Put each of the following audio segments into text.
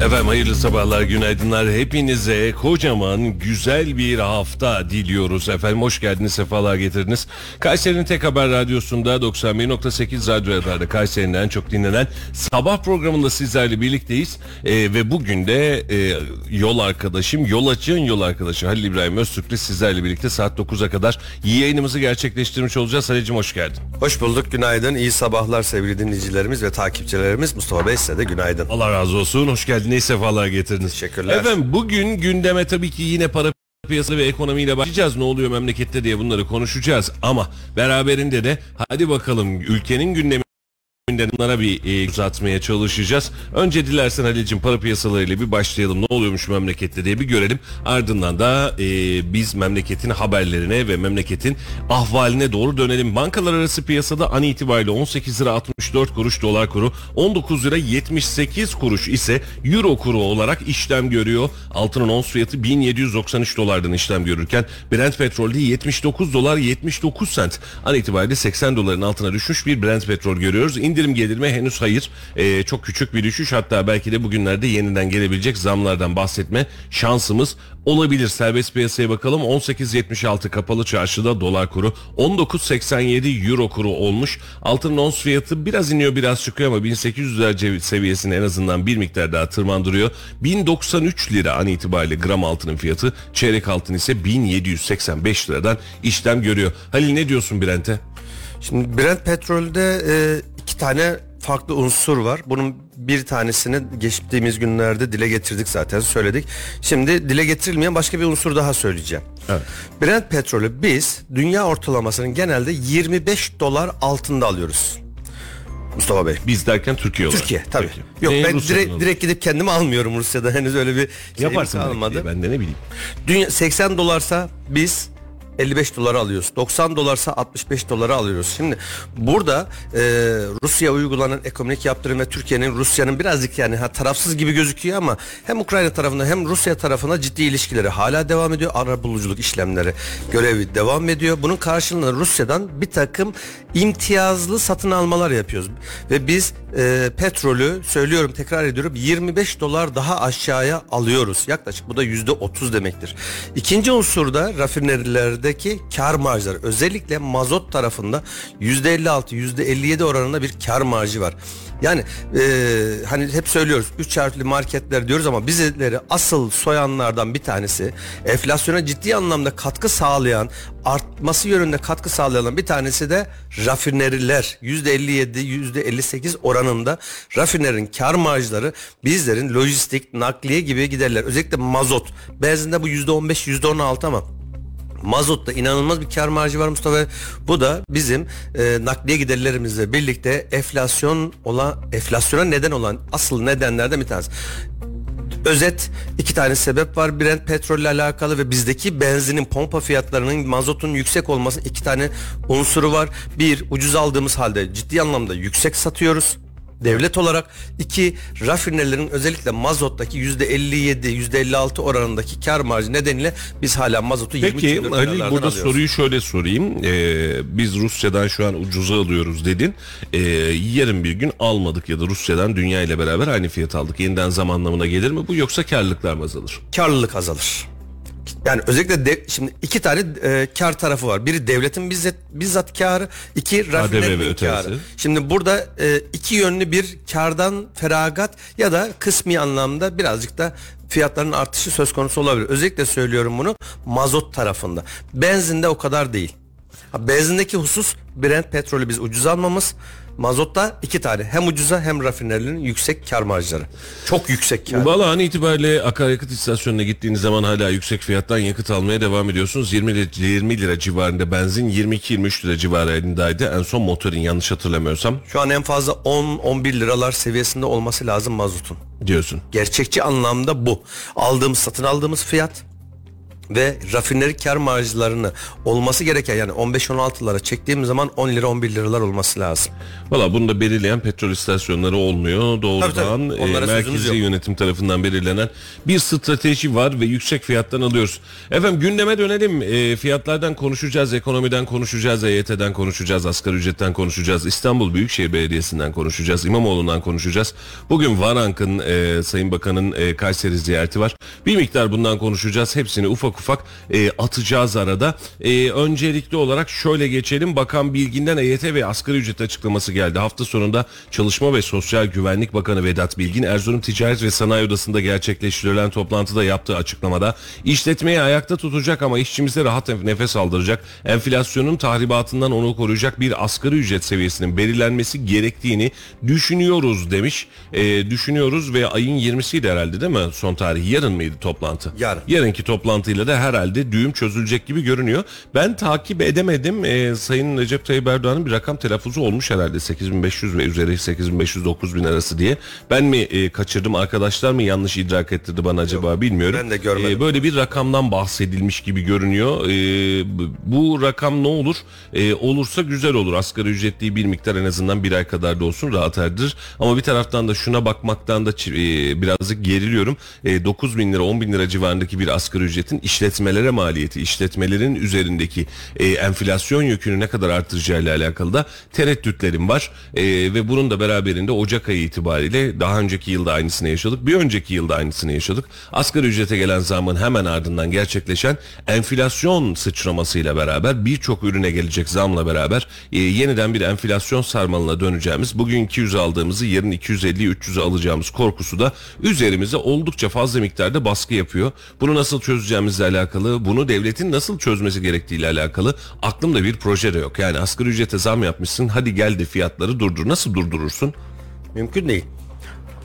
Efendim hayırlı sabahlar, günaydınlar. Hepinize kocaman güzel bir hafta diliyoruz efendim. Hoş geldiniz, sefalar getirdiniz. Kayseri'nin tek haber radyosunda 91.8 Radyo Radar'da Kayseri'nin en çok dinlenen sabah programında sizlerle birlikteyiz. Ee, ve bugün de e, yol arkadaşım, yol açığın yol arkadaşı Halil İbrahim Öztürk'le sizlerle birlikte saat 9'a kadar yayınımızı gerçekleştirmiş olacağız. Halil'cim hoş geldin. Hoş bulduk, günaydın, iyi sabahlar sevgili dinleyicilerimiz ve takipçilerimiz. Mustafa Bey size de günaydın. Allah razı olsun, hoş geldiniz, sefalar getirdiniz. Teşekkürler. Efendim bugün gündeme tabii ki yine para piyasası ve ekonomiyle başlayacağız. Ne oluyor memlekette diye bunları konuşacağız. Ama beraberinde de hadi bakalım ülkenin gündemi bunlara bir e, uzatmaya çalışacağız. Önce dilersen Halil'cim para piyasalarıyla bir başlayalım. Ne oluyormuş memlekette diye bir görelim. Ardından da e, biz memleketin haberlerine ve memleketin ahvaline doğru dönelim. Bankalar arası piyasada an itibariyle 18 lira 64 kuruş dolar kuru, 19 lira 78 kuruş ise euro kuru olarak işlem görüyor. Altının ons fiyatı 1793 dolardan işlem görürken Brent petrolde 79 dolar 79 sent. An itibariyle 80 doların altına düşmüş bir Brent petrol görüyoruz. İndirim gelir mi? Henüz hayır. Ee, çok küçük bir düşüş. Hatta belki de bugünlerde yeniden gelebilecek zamlardan bahsetme şansımız olabilir. Serbest piyasaya bakalım. 18.76 kapalı çarşıda dolar kuru. 19.87 euro kuru olmuş. Altının ons fiyatı biraz iniyor biraz çıkıyor ama 1800'ler seviyesini en azından bir miktar daha tırmandırıyor. 1093 lira an itibariyle gram altının fiyatı. Çeyrek altın ise 1785 liradan işlem görüyor. Halil ne diyorsun Brent'e? Şimdi Brent petrolde e, iki tane farklı unsur var. Bunun bir tanesini geçtiğimiz günlerde dile getirdik zaten söyledik. Şimdi dile getirilmeyen başka bir unsur daha söyleyeceğim. Evet. Brent petrolü biz dünya ortalamasının genelde 25 dolar altında alıyoruz. Mustafa Bey. Biz derken Türkiye olarak. Türkiye tabii. Peki. Yok Neyin ben Rusya'dan direkt, direkt gidip kendim almıyorum Rusya'da henüz öyle bir şeyim Yaparsın kalmadı. ben de ne bileyim. Dünya 80 dolarsa biz 55 dolara alıyoruz. 90 dolarsa 65 dolara alıyoruz. Şimdi burada e, Rusya uygulanan ekonomik yaptırım ve Türkiye'nin Rusya'nın birazcık yani ha, tarafsız gibi gözüküyor ama hem Ukrayna tarafında hem Rusya tarafına ciddi ilişkileri hala devam ediyor. Ara buluculuk işlemleri görevi devam ediyor. Bunun karşılığında Rusya'dan bir takım imtiyazlı satın almalar yapıyoruz. Ve biz e, petrolü söylüyorum tekrar ediyorum 25 dolar daha aşağıya alıyoruz. Yaklaşık bu da yüzde 30 demektir. İkinci unsur da rafinerilerdeki kar marjları. Özellikle mazot tarafında yüzde 56 yüzde 57 oranında bir kar marjı var. Yani e, hani hep söylüyoruz 3 harfli marketler diyoruz ama bizleri asıl soyanlardan bir tanesi enflasyona ciddi anlamda katkı sağlayan artması yönünde katkı sağlayan bir tanesi de rafineriler %57 %58 oranında rafinerin kar marjları bizlerin lojistik nakliye gibi giderler özellikle mazot benzinde bu %15 %16 ama Mazotta inanılmaz bir kar marjı var Mustafa. Bu da bizim e, nakliye giderlerimizle birlikte enflasyon olan enflasyona neden olan asıl nedenlerden bir tanesi. Özet iki tane sebep var Brent petrolle alakalı ve bizdeki benzinin pompa fiyatlarının mazotun yüksek olması iki tane unsuru var. Bir ucuz aldığımız halde ciddi anlamda yüksek satıyoruz devlet olarak iki rafinerilerin özellikle mazottaki yüzde 57 yüzde 56 oranındaki kar marjı nedeniyle biz hala mazotu 20 Peki liralardan burada alıyoruz. soruyu şöyle sorayım. Ee, biz Rusya'dan şu an ucuza alıyoruz dedin. Ee, yarın bir gün almadık ya da Rusya'dan dünya ile beraber aynı fiyat aldık. Yeniden zam anlamına gelir mi bu yoksa karlılıklar mı azalır? karlılık azalır. Yani özellikle de, şimdi iki tane e, kar tarafı var. Biri devletin bizzat, bizzat karı, iki rafinerinin ötesi. karı. Şimdi burada e, iki yönlü bir kardan feragat ya da kısmi anlamda birazcık da fiyatların artışı söz konusu olabilir. Özellikle söylüyorum bunu mazot tarafında. Benzinde o kadar değil. Benzindeki husus Brent petrolü biz ucuz almamız. Mazotta iki tane hem ucuza hem rafinerinin yüksek kar marjları. Çok yüksek kar. Valla an itibariyle akaryakıt istasyonuna gittiğiniz zaman hala yüksek fiyattan yakıt almaya devam ediyorsunuz. 20 lira, 20 lira civarında benzin 22-23 lira civarındaydı. En son motorun yanlış hatırlamıyorsam Şu an en fazla 10-11 liralar seviyesinde olması lazım mazotun. diyorsun. Gerçekçi anlamda bu. Aldığımız satın aldığımız fiyat ve rafineri kar marjlarını olması gereken yani 15-16'lara çektiğimiz zaman 10 lira 11 liralar olması lazım. Valla bunu da belirleyen petrol istasyonları olmuyor. Doğrudan Tabii, tabii. E, merkezi yönetim tarafından belirlenen bir strateji var ve yüksek fiyattan alıyoruz. Efendim gündeme dönelim. E, fiyatlardan konuşacağız, ekonomiden konuşacağız, EYT'den konuşacağız, asgari ücretten konuşacağız, İstanbul Büyükşehir Belediyesi'nden konuşacağız, İmamoğlu'ndan konuşacağız. Bugün Varank'ın e, Sayın Bakan'ın e, Kayseri ziyareti var. Bir miktar bundan konuşacağız. Hepsini ufak ufak e, atacağız arada. E, öncelikli olarak şöyle geçelim. Bakan Bilgin'den EYT ve asgari ücret açıklaması geldi. Hafta sonunda Çalışma ve Sosyal Güvenlik Bakanı Vedat Bilgin Erzurum Ticaret ve Sanayi Odası'nda gerçekleştirilen toplantıda yaptığı açıklamada işletmeyi ayakta tutacak ama işçimize rahat nefes aldıracak, enflasyonun tahribatından onu koruyacak bir asgari ücret seviyesinin belirlenmesi gerektiğini düşünüyoruz demiş. E, düşünüyoruz ve ayın 20'siydi herhalde değil mi son tarih? Yarın mıydı toplantı? Yarın. Yarınki toplantıyla da herhalde düğüm çözülecek gibi görünüyor. Ben takip edemedim. Ee, Sayın Recep Tayyip Erdoğan'ın bir rakam telaffuzu olmuş herhalde 8500 ve üzeri 8500-9000 arası diye. Ben mi e, kaçırdım arkadaşlar mı yanlış idrak ettirdi bana acaba bilmiyorum. ben de görmedim. Ee, böyle bir rakamdan bahsedilmiş gibi görünüyor. Ee, bu- rakam ne olur? Ee, olursa güzel olur. Asgari ücretliği bir miktar en azından bir ay kadar da olsun rahat erdirir. Ama bir taraftan da şuna bakmaktan da e, birazcık geriliyorum. E, 9 bin lira 10 bin lira civarındaki bir asgari ücretin işletmelere maliyeti, işletmelerin üzerindeki e, enflasyon yükünü ne kadar artıracağıyla alakalı da tereddütlerim var. E, ve bunun da beraberinde Ocak ayı itibariyle daha önceki yılda aynısını yaşadık. Bir önceki yılda aynısını yaşadık. Asgari ücrete gelen zamın hemen ardından gerçekleşen enflasyon sıçramasıyla beraber birçok ürüne gelecek zamla beraber e, yeniden bir enflasyon sarmalına döneceğimiz bugün 200 aldığımızı yarın 250-300'e alacağımız korkusu da üzerimize oldukça fazla miktarda baskı yapıyor. Bunu nasıl çözeceğimizle alakalı, bunu devletin nasıl çözmesi gerektiğiyle alakalı aklımda bir proje de yok. Yani asgari ücrete zam yapmışsın hadi gel de fiyatları durdur. Nasıl durdurursun? Mümkün değil.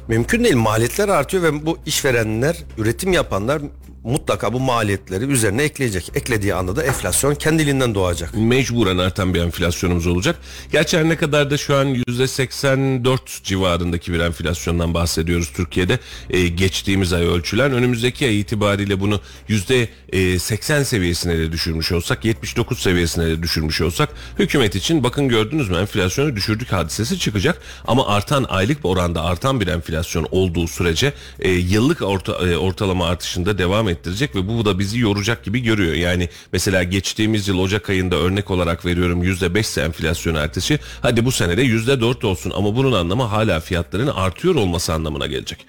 Mümkün değil. Maliyetler artıyor ve bu işverenler, üretim yapanlar mutlaka bu maliyetleri üzerine ekleyecek. Eklediği anda da enflasyon kendiliğinden doğacak. mecburen artan bir enflasyonumuz olacak. Gerçi her ne kadar da şu an %84 civarındaki bir enflasyondan bahsediyoruz Türkiye'de. Ee, geçtiğimiz ay ölçülen önümüzdeki ay itibariyle bunu %80 seviyesine de düşürmüş olsak 79 seviyesine de düşürmüş olsak hükümet için bakın gördünüz mü enflasyonu düşürdük hadisesi çıkacak. Ama artan aylık oranda artan bir enflasyon olduğu sürece e, yıllık orta, e, ortalama artışında devam ettirecek ve bu da bizi yoracak gibi görüyor. Yani mesela geçtiğimiz yıl Ocak ayında örnek olarak veriyorum %5 ise enflasyon artışı. Hadi bu sene de %4 olsun ama bunun anlamı hala fiyatların artıyor olması anlamına gelecek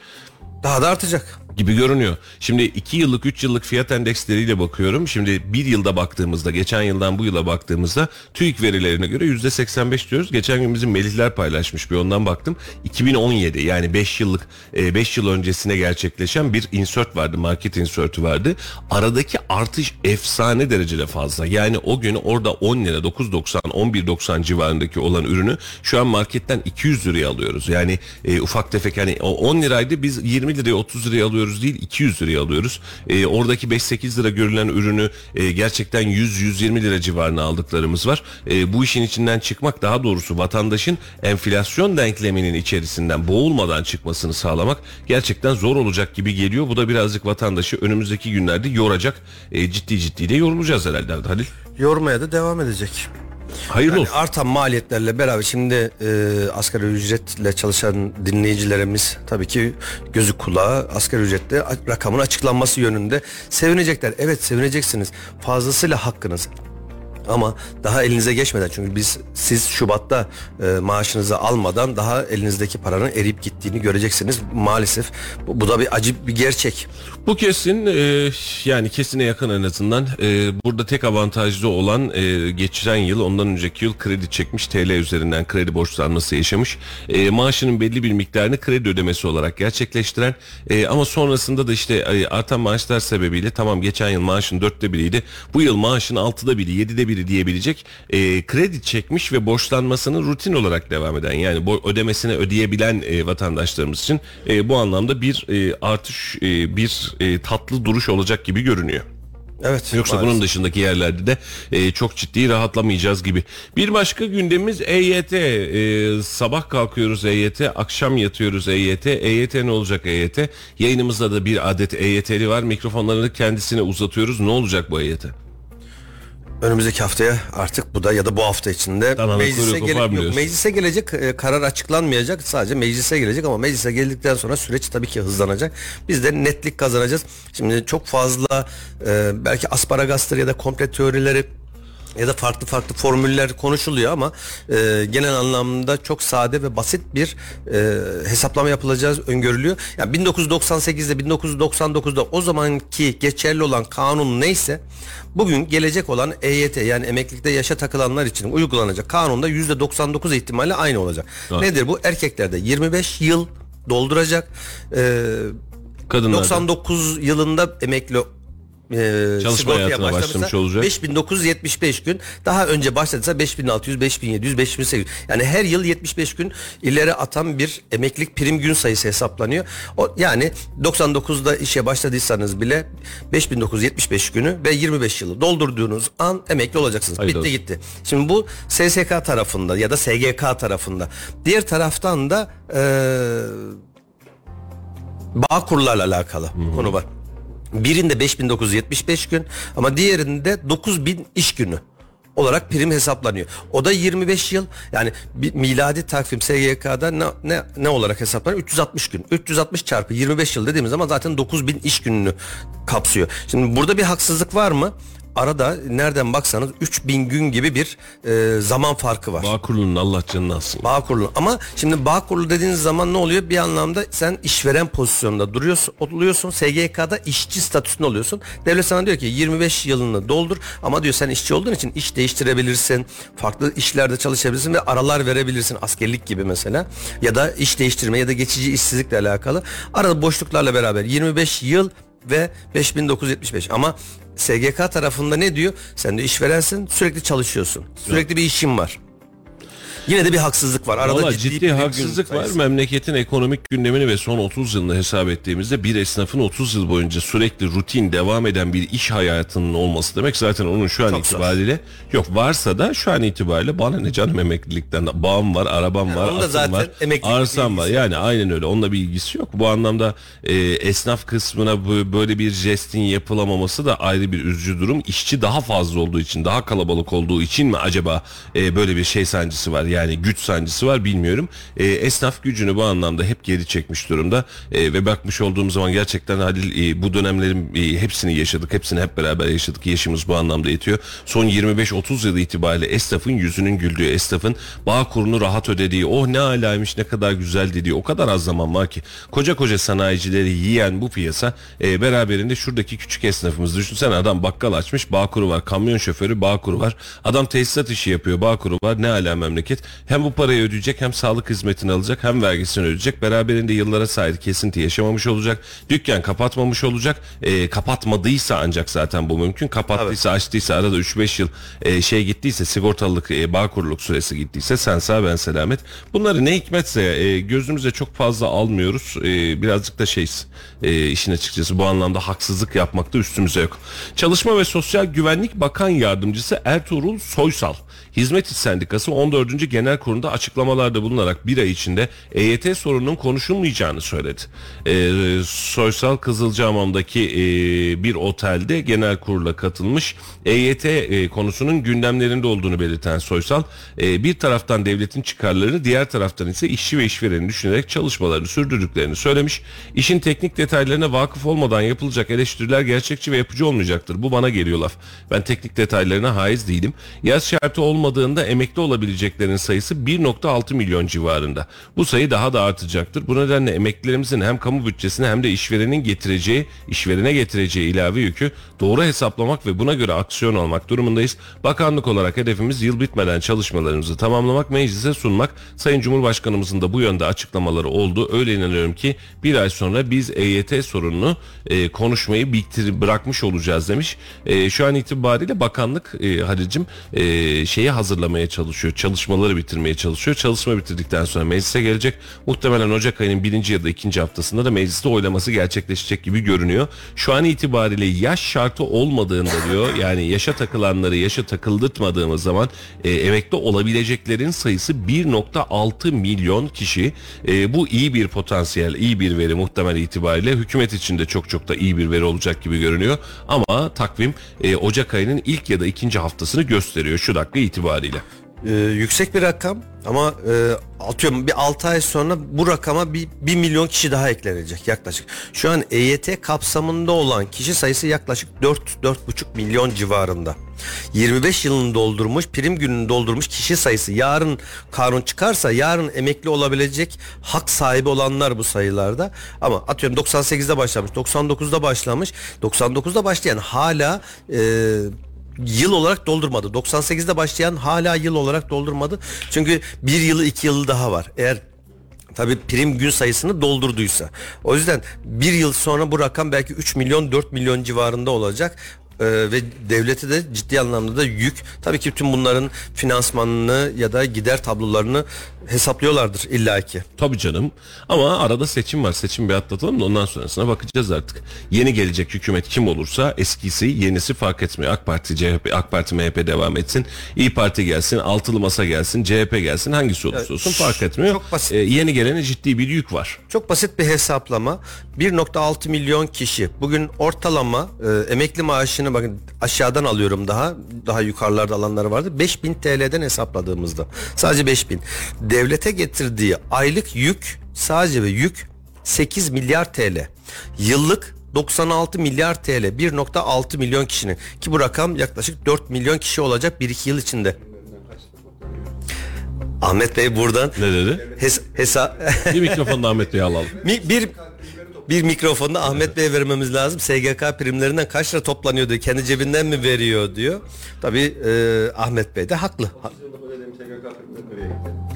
Daha da artacak. Gibi görünüyor. Şimdi 2 yıllık 3 yıllık fiyat endeksleriyle bakıyorum. Şimdi bir yılda baktığımızda geçen yıldan bu yıla baktığımızda TÜİK verilerine göre %85 diyoruz. Geçen gün bizim Melihler paylaşmış bir ondan baktım. 2017 yani 5 yıllık 5 yıl öncesine gerçekleşen bir insert vardı. Market insert'ü vardı. Aradaki artış efsane derecede fazla. Yani o gün orada 10 lira 9.90 11.90 civarındaki olan ürünü şu an marketten 200 liraya alıyoruz. Yani e, ufak tefek hani o 10 liraydı biz 20 liraya 30 liraya alıyoruz değil 200 liraya alıyoruz. E, oradaki 5-8 lira görülen ürünü e, gerçekten 100-120 lira civarına aldıklarımız var. E, bu işin içinden çıkmak daha doğrusu vatandaşın enflasyon denkleminin içerisinden boğulmadan çıkmasını sağlamak gerçekten zor olacak gibi geliyor. Bu da birazcık vatandaşı önümüzdeki günlerde yoracak. E, ciddi ciddi de yorulacağız herhalde Halil. Yormaya da devam edecek. Hayırlı Yani olsun. artan maliyetlerle beraber şimdi e, asgari ücretle çalışan dinleyicilerimiz tabii ki gözü kulağı asgari ücretle rakamın açıklanması yönünde sevinecekler. Evet sevineceksiniz. Fazlasıyla hakkınız. Ama daha elinize geçmeden çünkü biz siz Şubat'ta e, maaşınızı almadan daha elinizdeki paranın eriyip gittiğini göreceksiniz. Maalesef bu, bu da bir acı bir gerçek. Bu kesin e, yani kesine yakın en azından. E, burada tek avantajlı olan e, geçen yıl ondan önceki yıl kredi çekmiş TL üzerinden kredi borçlanması yaşamış. E, maaşının belli bir miktarını kredi ödemesi olarak gerçekleştiren e, ama sonrasında da işte e, artan maaşlar sebebiyle tamam geçen yıl maaşın dörtte biriydi. Bu yıl maaşın altıda biri yedide biri diyebilecek e, kredi çekmiş ve borçlanmasını rutin olarak devam eden yani bo- ödemesini ödeyebilen e, vatandaşlarımız için e, bu anlamda bir e, artış e, bir e, tatlı duruş olacak gibi görünüyor. Evet. Yoksa maalesef. bunun dışındaki yerlerde de e, çok ciddi rahatlamayacağız gibi. Bir başka gündemimiz EYT. E, sabah kalkıyoruz EYT, akşam yatıyoruz EYT. EYT ne olacak EYT? Yayınımızda da bir adet EYT'li var. Mikrofonlarını kendisine uzatıyoruz. Ne olacak bu EYT? Önümüzdeki haftaya artık bu da ya da bu hafta içinde meclise, kuyruğu gele- yok, meclise gelecek e, karar açıklanmayacak sadece meclise gelecek ama meclise geldikten sonra süreç tabii ki hızlanacak. Biz de netlik kazanacağız. Şimdi çok fazla e, belki asparagastır ya da komple teorileri ya da farklı farklı formüller konuşuluyor ama e, genel anlamda çok sade ve basit bir e, hesaplama yapılacağı öngörülüyor. Yani 1998'de 1999'da o zamanki geçerli olan kanun neyse bugün gelecek olan EYT yani emeklilikte yaşa takılanlar için uygulanacak kanunda %99 ihtimalle aynı olacak. Evet. Nedir bu? Erkeklerde 25 yıl dolduracak. E, Kadınlarda. 99 yılında emekli e, Çalışma hayatına başlamış olacak. 5975 gün daha önce başladıysa 5600 5700 5800 yani her yıl 75 gün ileri atan bir emeklilik prim gün sayısı hesaplanıyor. O yani 99'da işe başladıysanız bile 5975 günü ve 25 yılı doldurduğunuz an emekli olacaksınız. Hayırlı Bitti olsun. gitti. Şimdi bu SSK tarafında ya da SGK tarafında. Diğer taraftan da eee bağ kurlarla alakalı konu var. Birinde 5975 gün ama diğerinde 9000 iş günü olarak prim hesaplanıyor. O da 25 yıl yani bir miladi takvim SGK'da ne, ne, ne olarak hesaplanıyor? 360 gün. 360 çarpı 25 yıl dediğimiz zaman zaten 9000 iş gününü kapsıyor. Şimdi burada bir haksızlık var mı? Arada nereden baksanız 3000 gün gibi bir e, zaman farkı var. Bağ kurulunun Allah canını alsın. Bağ kurulu. Ama şimdi bağ kurulu dediğiniz zaman ne oluyor? Bir anlamda sen işveren pozisyonunda duruyorsun, oluyorsun. SGK'da işçi statüsünde oluyorsun. Devlet sana diyor ki 25 yılını doldur ama diyor sen işçi olduğun için iş değiştirebilirsin. Farklı işlerde çalışabilirsin ve aralar verebilirsin. Askerlik gibi mesela. Ya da iş değiştirme ya da geçici işsizlikle alakalı. Arada boşluklarla beraber 25 yıl ve 5975 ama SGK tarafında ne diyor? Sen de işverensin sürekli çalışıyorsun. Sürekli bir işin var. Yine de bir haksızlık var. Arada Valla ciddi, ciddi, bir haksızlık var. sayısı. Memleketin ekonomik gündemini ve son 30 yılını hesap ettiğimizde bir esnafın 30 yıl boyunca sürekli rutin devam eden bir iş hayatının olması demek zaten onun şu an Çok zor. itibariyle yok varsa da şu an itibariyle bana ne canım emeklilikten bağım var, arabam var, onun da atım zaten var, arsam var. Yani aynen öyle. Onunla bir ilgisi yok. Bu anlamda e, esnaf kısmına bu, böyle bir jestin yapılamaması da ayrı bir üzücü durum. İşçi daha fazla olduğu için, daha kalabalık olduğu için mi acaba e, böyle bir şey sancısı var? Yani güç sancısı var bilmiyorum. E, esnaf gücünü bu anlamda hep geri çekmiş durumda. E, ve bakmış olduğum zaman gerçekten Halil e, bu dönemlerin e, hepsini yaşadık. Hepsini hep beraber yaşadık. Yaşımız bu anlamda yetiyor. Son 25-30 yıl itibariyle esnafın yüzünün güldüğü, esnafın bağ kurunu rahat ödediği, oh ne alaymış ne kadar güzel dediği o kadar az zaman var ki. Koca koca sanayicileri yiyen bu piyasa e, beraberinde şuradaki küçük esnafımız. Düşünsene adam bakkal açmış bağ kuru var. Kamyon şoförü bağ kuru var. Adam tesisat işi yapıyor bağ kuru var. Ne ala memleket. Hem bu parayı ödeyecek hem sağlık hizmetini alacak hem vergisini ödeyecek. Beraberinde yıllara sahip kesinti yaşamamış olacak. Dükkan kapatmamış olacak. E, kapatmadıysa ancak zaten bu mümkün. Kapattıysa açtıysa arada 3-5 yıl e, şey gittiyse sigortalılık e, bağ kuruluk süresi gittiyse sen sağ ben selamet. Bunları ne hikmetse e, gözümüze çok fazla almıyoruz. E, birazcık da şeyiz e, işin açıkçası bu anlamda haksızlık yapmakta üstümüze yok. Çalışma ve Sosyal Güvenlik Bakan Yardımcısı Ertuğrul Soysal Hizmet İş Sendikası 14. Genel Kurulu'nda açıklamalarda bulunarak bir ay içinde EYT sorununun konuşulmayacağını söyledi. E, Soysal Kızılcahamam'daki e, bir otelde genel kurula katılmış EYT e, konusunun gündemlerinde olduğunu belirten Soysal e, bir taraftan devletin çıkarlarını diğer taraftan ise işçi ve işvereni düşünerek çalışmalarını sürdürdüklerini söylemiş. İşin teknik detaylarına vakıf olmadan yapılacak eleştiriler gerçekçi ve yapıcı olmayacaktır. Bu bana geliyor laf. Ben teknik detaylarına haiz değilim. Yaz şartı olmadığında emekli olabileceklerin sayısı 1.6 milyon civarında. Bu sayı daha da artacaktır. Bu nedenle emeklilerimizin hem kamu bütçesine hem de işverenin getireceği, işverene getireceği ilave yükü doğru hesaplamak ve buna göre aksiyon almak durumundayız. Bakanlık olarak hedefimiz yıl bitmeden çalışmalarımızı tamamlamak, meclise sunmak. Sayın Cumhurbaşkanımızın da bu yönde açıklamaları oldu. Öyle inanıyorum ki bir ay sonra biz EYT sorununu e, konuşmayı bitir bırakmış olacağız demiş. E, şu an itibariyle bakanlık e, Halil'cim e, şeyi hazırlamaya çalışıyor. Çalışmaları bitirmeye çalışıyor. Çalışma bitirdikten sonra meclise gelecek. Muhtemelen Ocak ayının birinci ya da ikinci haftasında da mecliste oylaması gerçekleşecek gibi görünüyor. Şu an itibariyle yaş şartı olmadığında diyor yani yaşa takılanları yaşa takıldırtmadığımız zaman e, emekli olabileceklerin sayısı 1.6 milyon kişi. E, bu iyi bir potansiyel, iyi bir veri muhtemel itibariyle. Hükümet için de çok çok da iyi bir veri olacak gibi görünüyor. Ama takvim e, Ocak ayının ilk ya da ikinci haftasını gösteriyor şu dakika itibariyle. Ee, yüksek bir rakam ama e, atıyorum bir 6 ay sonra bu rakama bir 1 milyon kişi daha eklenecek yaklaşık. Şu an EYT kapsamında olan kişi sayısı yaklaşık 4-4,5 milyon civarında. 25 yılını doldurmuş, prim gününü doldurmuş kişi sayısı yarın kanun çıkarsa yarın emekli olabilecek hak sahibi olanlar bu sayılarda. Ama atıyorum 98'de başlamış, 99'da başlamış. 99'da başlayan hala e, yıl olarak doldurmadı. 98'de başlayan hala yıl olarak doldurmadı. Çünkü bir yılı iki yılı daha var. Eğer Tabii prim gün sayısını doldurduysa. O yüzden bir yıl sonra bu rakam belki 3 milyon 4 milyon civarında olacak. Ee, ve devlete de ciddi anlamda da yük. Tabii ki tüm bunların finansmanını ya da gider tablolarını hesaplıyorlardır illaki. Tabii canım. Ama arada seçim var. Seçim bir atlatalım da ondan sonrasına bakacağız artık. Yeni gelecek hükümet kim olursa eskisi yenisi fark etmiyor. AK Parti, CHP, AK Parti, MHP devam etsin. İyi Parti gelsin, altılı masa gelsin, CHP gelsin. Hangisi olursa olsun fark etmiyor. çok basit. Ee, yeni gelene ciddi bir yük var. Çok basit bir hesaplama. 1.6 milyon kişi bugün ortalama e, emekli maaşını bakın aşağıdan alıyorum daha daha yukarılarda alanları vardı. 5000 TL'den hesapladığımızda sadece 5000 devlete getirdiği aylık yük sadece ve yük 8 milyar TL. Yıllık 96 milyar TL 1.6 milyon kişinin ki bu rakam yaklaşık 4 milyon kişi olacak 1-2 yıl içinde. Ahmet Bey buradan Ne dedi? hes- hesa Bir mikrofonu da Ahmet Bey'e alalım. Bir bir mikrofonu da Ahmet Bey'e vermemiz lazım. SGK primlerinden kaç lira toplanıyor diyor. Kendi cebinden mi veriyor diyor. Tabii e, Ahmet Bey de haklı.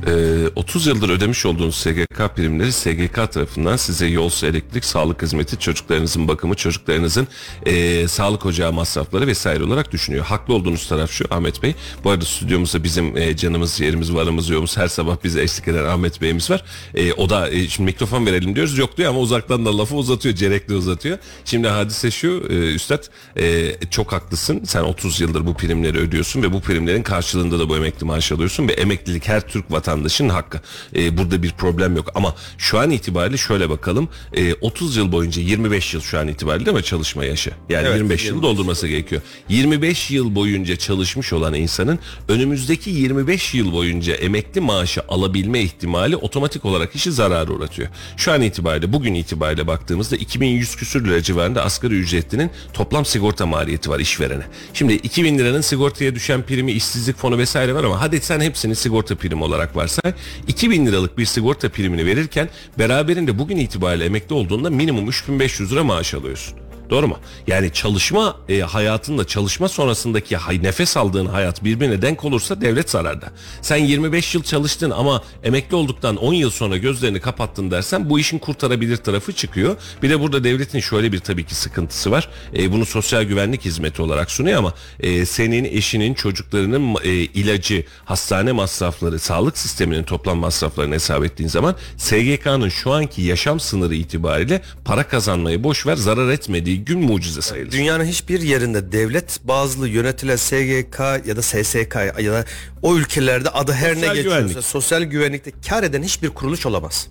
Ee, 30 yıldır ödemiş olduğunuz SGK primleri SGK tarafından size yol, su, elektrik, sağlık hizmeti, çocuklarınızın bakımı, çocuklarınızın ee, sağlık ocağı masrafları vesaire olarak düşünüyor. Haklı olduğunuz taraf şu Ahmet Bey. Bu arada stüdyomuzda bizim ee, canımız, yerimiz, varımız, yoğumuz her sabah bize eşlik eden Ahmet Bey'imiz var. Ee, o da ee, şimdi mikrofon verelim diyoruz. Yok diyor ama uzaktan da lafı uzatıyor. Cerekli uzatıyor. Şimdi hadise şu ee, Üstad ee, çok haklısın. Sen 30 yıldır bu primleri ödüyorsun ve bu primlerin karşılığında da bu emekli maaş alıyorsun ve emeklilik her Türk vatandaşının hakkı. Ee, burada bir problem yok ama şu an itibariyle şöyle bakalım. Ee, 30 yıl boyunca 25 yıl şu an itibariyle değil mi çalışma yaşı? Yani Evet, 25 yıl 25. doldurması gerekiyor. 25 yıl boyunca çalışmış olan insanın önümüzdeki 25 yıl boyunca emekli maaşı alabilme ihtimali otomatik olarak işi zarara uğratıyor. Şu an itibariyle bugün itibariyle baktığımızda 2100 küsür lira civarında asgari ücretlinin toplam sigorta maliyeti var işverene. Şimdi 2000 liranın sigortaya düşen primi, işsizlik fonu vesaire var ama hadi sen hepsini sigorta primi olarak varsay 2000 liralık bir sigorta primini verirken beraberinde bugün itibariyle emekli olduğunda minimum 3500 lira maaş alıyorsun. Doğru mu? Yani çalışma e, hayatında çalışma sonrasındaki hay, nefes aldığın hayat birbirine denk olursa devlet zararda. Sen 25 yıl çalıştın ama emekli olduktan 10 yıl sonra gözlerini kapattın dersen bu işin kurtarabilir tarafı çıkıyor. Bir de burada devletin şöyle bir tabii ki sıkıntısı var. E, bunu sosyal güvenlik hizmeti olarak sunuyor ama e, senin eşinin çocuklarının e, ilacı, hastane masrafları, sağlık sisteminin toplam masraflarını hesap ettiğin zaman SGK'nın şu anki yaşam sınırı itibariyle para kazanmayı boş ver zarar etmediği gün mucize sayılır. Dünyanın hiçbir yerinde devlet bazlı yönetilen SGK ya da SSK ya da o ülkelerde adı her Sosyal ne geçiyorsa güvenlik. sosyal güvenlikte kar eden hiçbir kuruluş olamaz.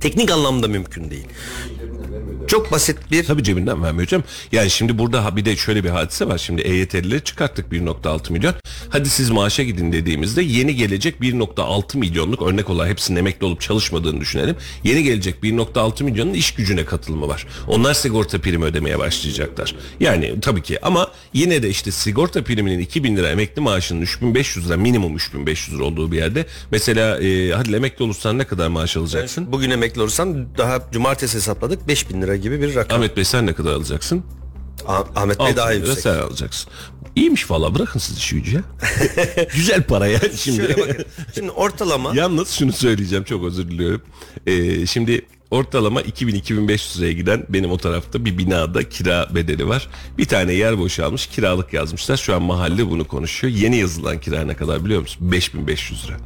Teknik anlamda mümkün değil. Çok basit bir Tabii cebinden vermiyor hocam. Yani şimdi burada bir de şöyle bir hadise var. Şimdi EYT'lileri çıkarttık 1.6 milyon. Hadi siz maaşa gidin dediğimizde yeni gelecek 1.6 milyonluk örnek olarak hepsinin emekli olup çalışmadığını düşünelim. Yeni gelecek 1.6 milyonun iş gücüne katılımı var. Onlar sigorta primi ödemeye başlayacaklar. Yani tabii ki ama yine de işte sigorta priminin 2000 lira emekli maaşının 3500 lira minimum 3500 lira olduğu bir yerde mesela e, hadi emekli olursan ne kadar maaş alacaksın? bugün emekli olursam daha cumartesi hesapladık 5000 lira gibi bir rakam. Ahmet Bey sen ne kadar alacaksın? Ah- Ahmet Bey 6 daha lira yüksek. sen alacaksın. İyiymiş valla bırakın siz işi gücü ya. Güzel para ya şimdi. Şöyle bakın. Şimdi ortalama Yalnız şunu söyleyeceğim çok özür diliyorum. Ee, şimdi ortalama 2000-2500 liraya giden benim o tarafta bir binada kira bedeli var. Bir tane yer boşalmış kiralık yazmışlar. Şu an mahalle bunu konuşuyor. Yeni yazılan kira ne kadar biliyor musun? 5500 lira.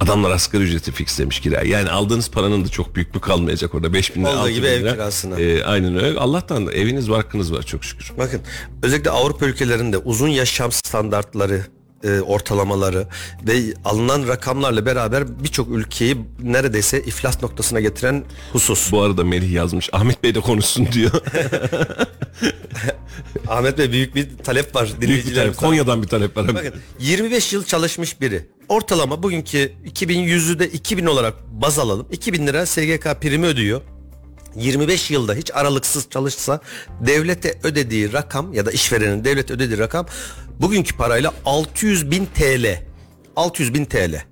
Adamlar asgari ücreti fixlemiş kira. Yani aldığınız paranın da çok büyük bir kalmayacak orada. 5000 lira. Olduğu 6000 gibi ev kirasına. Ee, aynen öyle. Allah'tan da eviniz var hakkınız var çok şükür. Bakın özellikle Avrupa ülkelerinde uzun yaşam standartları e, ortalamaları ve alınan rakamlarla beraber birçok ülkeyi neredeyse iflas noktasına getiren husus. Bu arada Melih yazmış. Ahmet Bey de konuşsun diyor. Ahmet Bey büyük bir talep var Büyük bir talep. Konya'dan bir talep var. Bakın 25 yıl çalışmış biri. Ortalama bugünkü 2100'ü de 2000 olarak baz alalım. 2000 lira SGK primi ödüyor. 25 yılda hiç aralıksız çalışsa devlete ödediği rakam ya da işverenin devlete ödediği rakam bugünkü parayla 600 bin TL. 600 bin TL.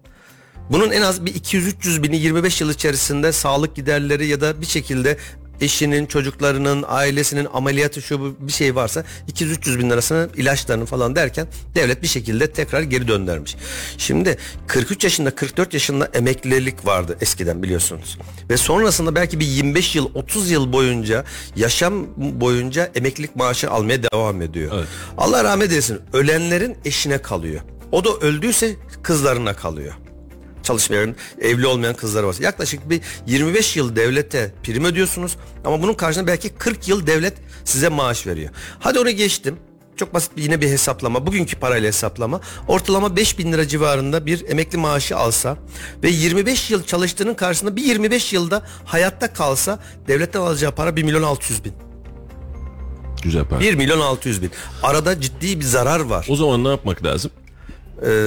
Bunun en az bir 200-300 bini 25 yıl içerisinde sağlık giderleri ya da bir şekilde eşinin, çocuklarının, ailesinin ameliyatı şu bu bir şey varsa 200-300 bin lirasını ilaçlarını falan derken devlet bir şekilde tekrar geri döndürmüş. Şimdi 43 yaşında 44 yaşında emeklilik vardı eskiden biliyorsunuz. Ve sonrasında belki bir 25 yıl 30 yıl boyunca yaşam boyunca emeklilik maaşı almaya devam ediyor. Evet. Allah rahmet eylesin ölenlerin eşine kalıyor. O da öldüyse kızlarına kalıyor çalışmayan, evli olmayan kızlar var. Yaklaşık bir 25 yıl devlete prim ödüyorsunuz ama bunun karşılığında belki 40 yıl devlet size maaş veriyor. Hadi onu geçtim. Çok basit bir, yine bir hesaplama. Bugünkü parayla hesaplama. Ortalama 5 bin lira civarında bir emekli maaşı alsa ve 25 yıl çalıştığının karşısında bir 25 yılda hayatta kalsa devletten alacağı para 1 milyon 600 bin. Güzel para. 1 milyon 600 bin. Arada ciddi bir zarar var. O zaman ne yapmak lazım?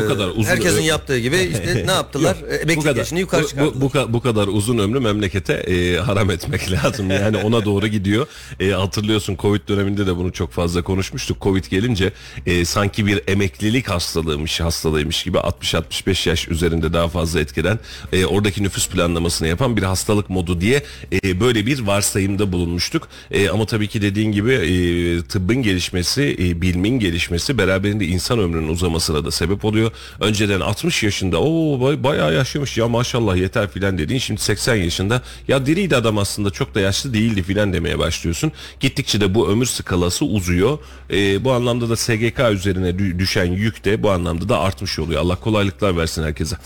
Bu kadar uzun Herkesin ömrü- yaptığı gibi işte ne yaptılar? Yok, E, Emeklilik yaşını yukarı bu, çıkardılar. bu, bu, bu kadar uzun ömrü memlekete e, haram etmek lazım. Yani ona doğru gidiyor. E, hatırlıyorsun Covid döneminde de bunu çok fazla konuşmuştuk. Covid gelince e, sanki bir emeklilik hastalığıymış, hastalığıymış gibi 60-65 yaş üzerinde daha fazla etkilen e, oradaki nüfus planlamasını yapan bir hastalık modu diye e, böyle bir varsayımda bulunmuştuk. E, ama tabii ki dediğin gibi e, tıbbın gelişmesi, e, bilimin gelişmesi beraberinde insan ömrünün uzamasına da sebep oluyor. Önceden 60 yaşında o bayağı yaşamış ya maşallah yeter filan dediğin şimdi 80 yaşında ya diriydi adam aslında çok da yaşlı değildi filan demeye başlıyorsun. Gittikçe de bu ömür skalası uzuyor. E, bu anlamda da SGK üzerine dü- düşen yük de bu anlamda da artmış oluyor. Allah kolaylıklar versin herkese.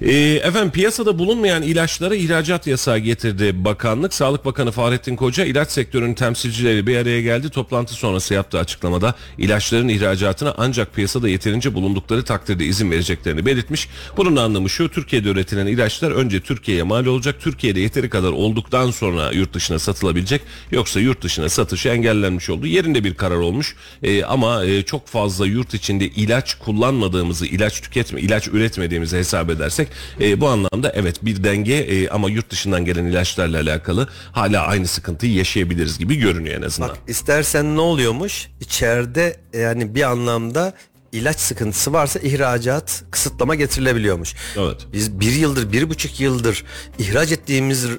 E, efendim piyasada bulunmayan ilaçlara ihracat yasağı getirdi bakanlık. Sağlık Bakanı Fahrettin Koca ilaç sektörünün temsilcileri bir araya geldi. Toplantı sonrası yaptığı açıklamada ilaçların ihracatına ancak piyasada yeterince bulundukları takdirde izin vereceklerini belirtmiş. Bunun anlamı şu Türkiye'de üretilen ilaçlar önce Türkiye'ye mal olacak. Türkiye'de yeteri kadar olduktan sonra yurt dışına satılabilecek. Yoksa yurt dışına satışı engellenmiş oldu. Yerinde bir karar olmuş. Ee, ama e, çok fazla yurt içinde ilaç kullanmadığımızı, ilaç tüketme, ilaç üretmediğimizi hesap edersek e, bu anlamda evet bir denge e, ama yurt dışından gelen ilaçlarla alakalı hala aynı sıkıntıyı yaşayabiliriz gibi görünüyor en azından. Bak istersen ne oluyormuş? İçeride yani bir anlamda ilaç sıkıntısı varsa ihracat kısıtlama getirilebiliyormuş. Evet. Biz bir yıldır, bir buçuk yıldır ihraç ettiğimiz e,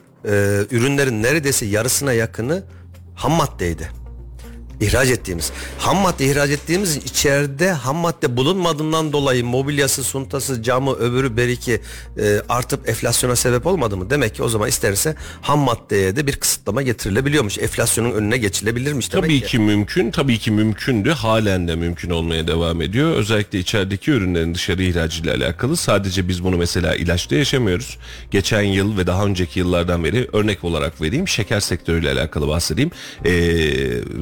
ürünlerin neredeyse yarısına yakını ham maddeydi. İhraç ettiğimiz. Ham madde ihraç ettiğimiz içeride ham madde bulunmadığından dolayı mobilyası, suntası, camı, öbürü beriki e, artıp enflasyona sebep olmadı mı? Demek ki o zaman isterse ham maddeye de bir kısıtlama getirilebiliyormuş. Enflasyonun önüne geçilebilirmiş demek Tabii ki. ki mümkün, tabii ki mümkündü. Halen de mümkün olmaya devam ediyor. Özellikle içerideki ürünlerin dışarı ihracıyla alakalı. Sadece biz bunu mesela ilaçta yaşamıyoruz. Geçen yıl ve daha önceki yıllardan beri örnek olarak vereyim. Şeker sektörüyle alakalı bahsedeyim. Ee,